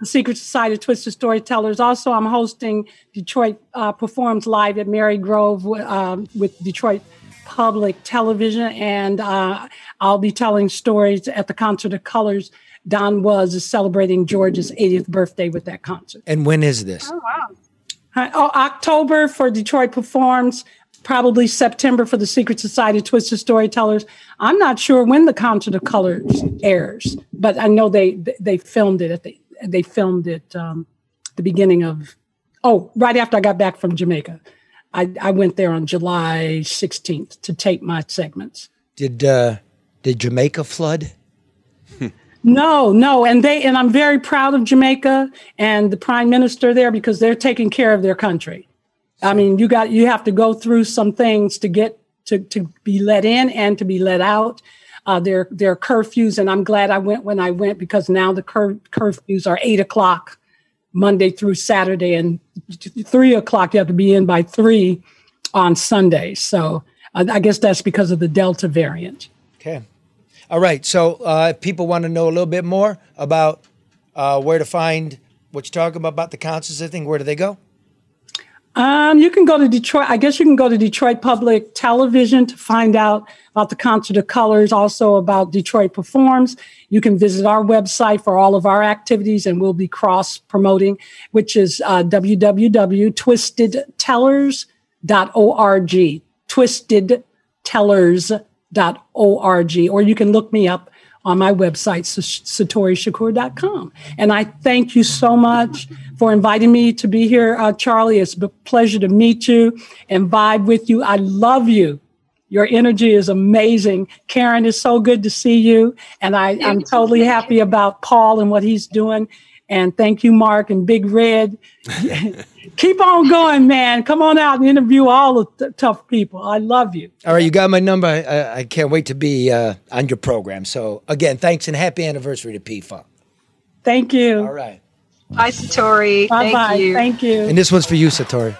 the Secret Society of Twisted Storytellers. Also, I'm hosting Detroit uh, Performs Live at Marygrove um, with Detroit Public Television, and uh, I'll be telling stories at the Concert of Colors. Don Was is celebrating George's 80th birthday with that concert. And when is this? Uh, oh, October for Detroit Performs, probably September for the Secret Society of Twisted Storytellers. I'm not sure when the Concert of Colors airs, but I know they they filmed it at the they filmed it um, the beginning of oh right after I got back from Jamaica. I, I went there on July 16th to tape my segments. Did uh, did Jamaica flood? No, no, and they and I'm very proud of Jamaica and the prime minister there because they're taking care of their country. I mean, you got you have to go through some things to get to to be let in and to be let out. Uh, there there are curfews, and I'm glad I went when I went because now the cur- curfews are eight o'clock Monday through Saturday, and three o'clock you have to be in by three on Sunday. So uh, I guess that's because of the Delta variant. Okay. All right. So uh, if people want to know a little bit more about uh, where to find what you're talking about, about the concerts, I think, where do they go? Um, you can go to Detroit. I guess you can go to Detroit Public Television to find out about the Concert of Colors, also about Detroit Performs. You can visit our website for all of our activities, and we'll be cross promoting, which is uh, www.twistedtellers.org. Twistedtellers.org. Or you can look me up on my website, satorishakur.com. And I thank you so much for inviting me to be here, uh, Charlie. It's a pleasure to meet you and vibe with you. I love you. Your energy is amazing. Karen, it's so good to see you. And I, I'm totally happy about Paul and what he's doing. And thank you, Mark and Big Red. Keep on going, man. Come on out and interview all the t- tough people. I love you. All right, you got my number. I, I can't wait to be uh, on your program. So again, thanks and happy anniversary to PFA. Thank you. All right. Bye, Satori. Bye bye. Thank you. Thank you. And this one's for you, Satori.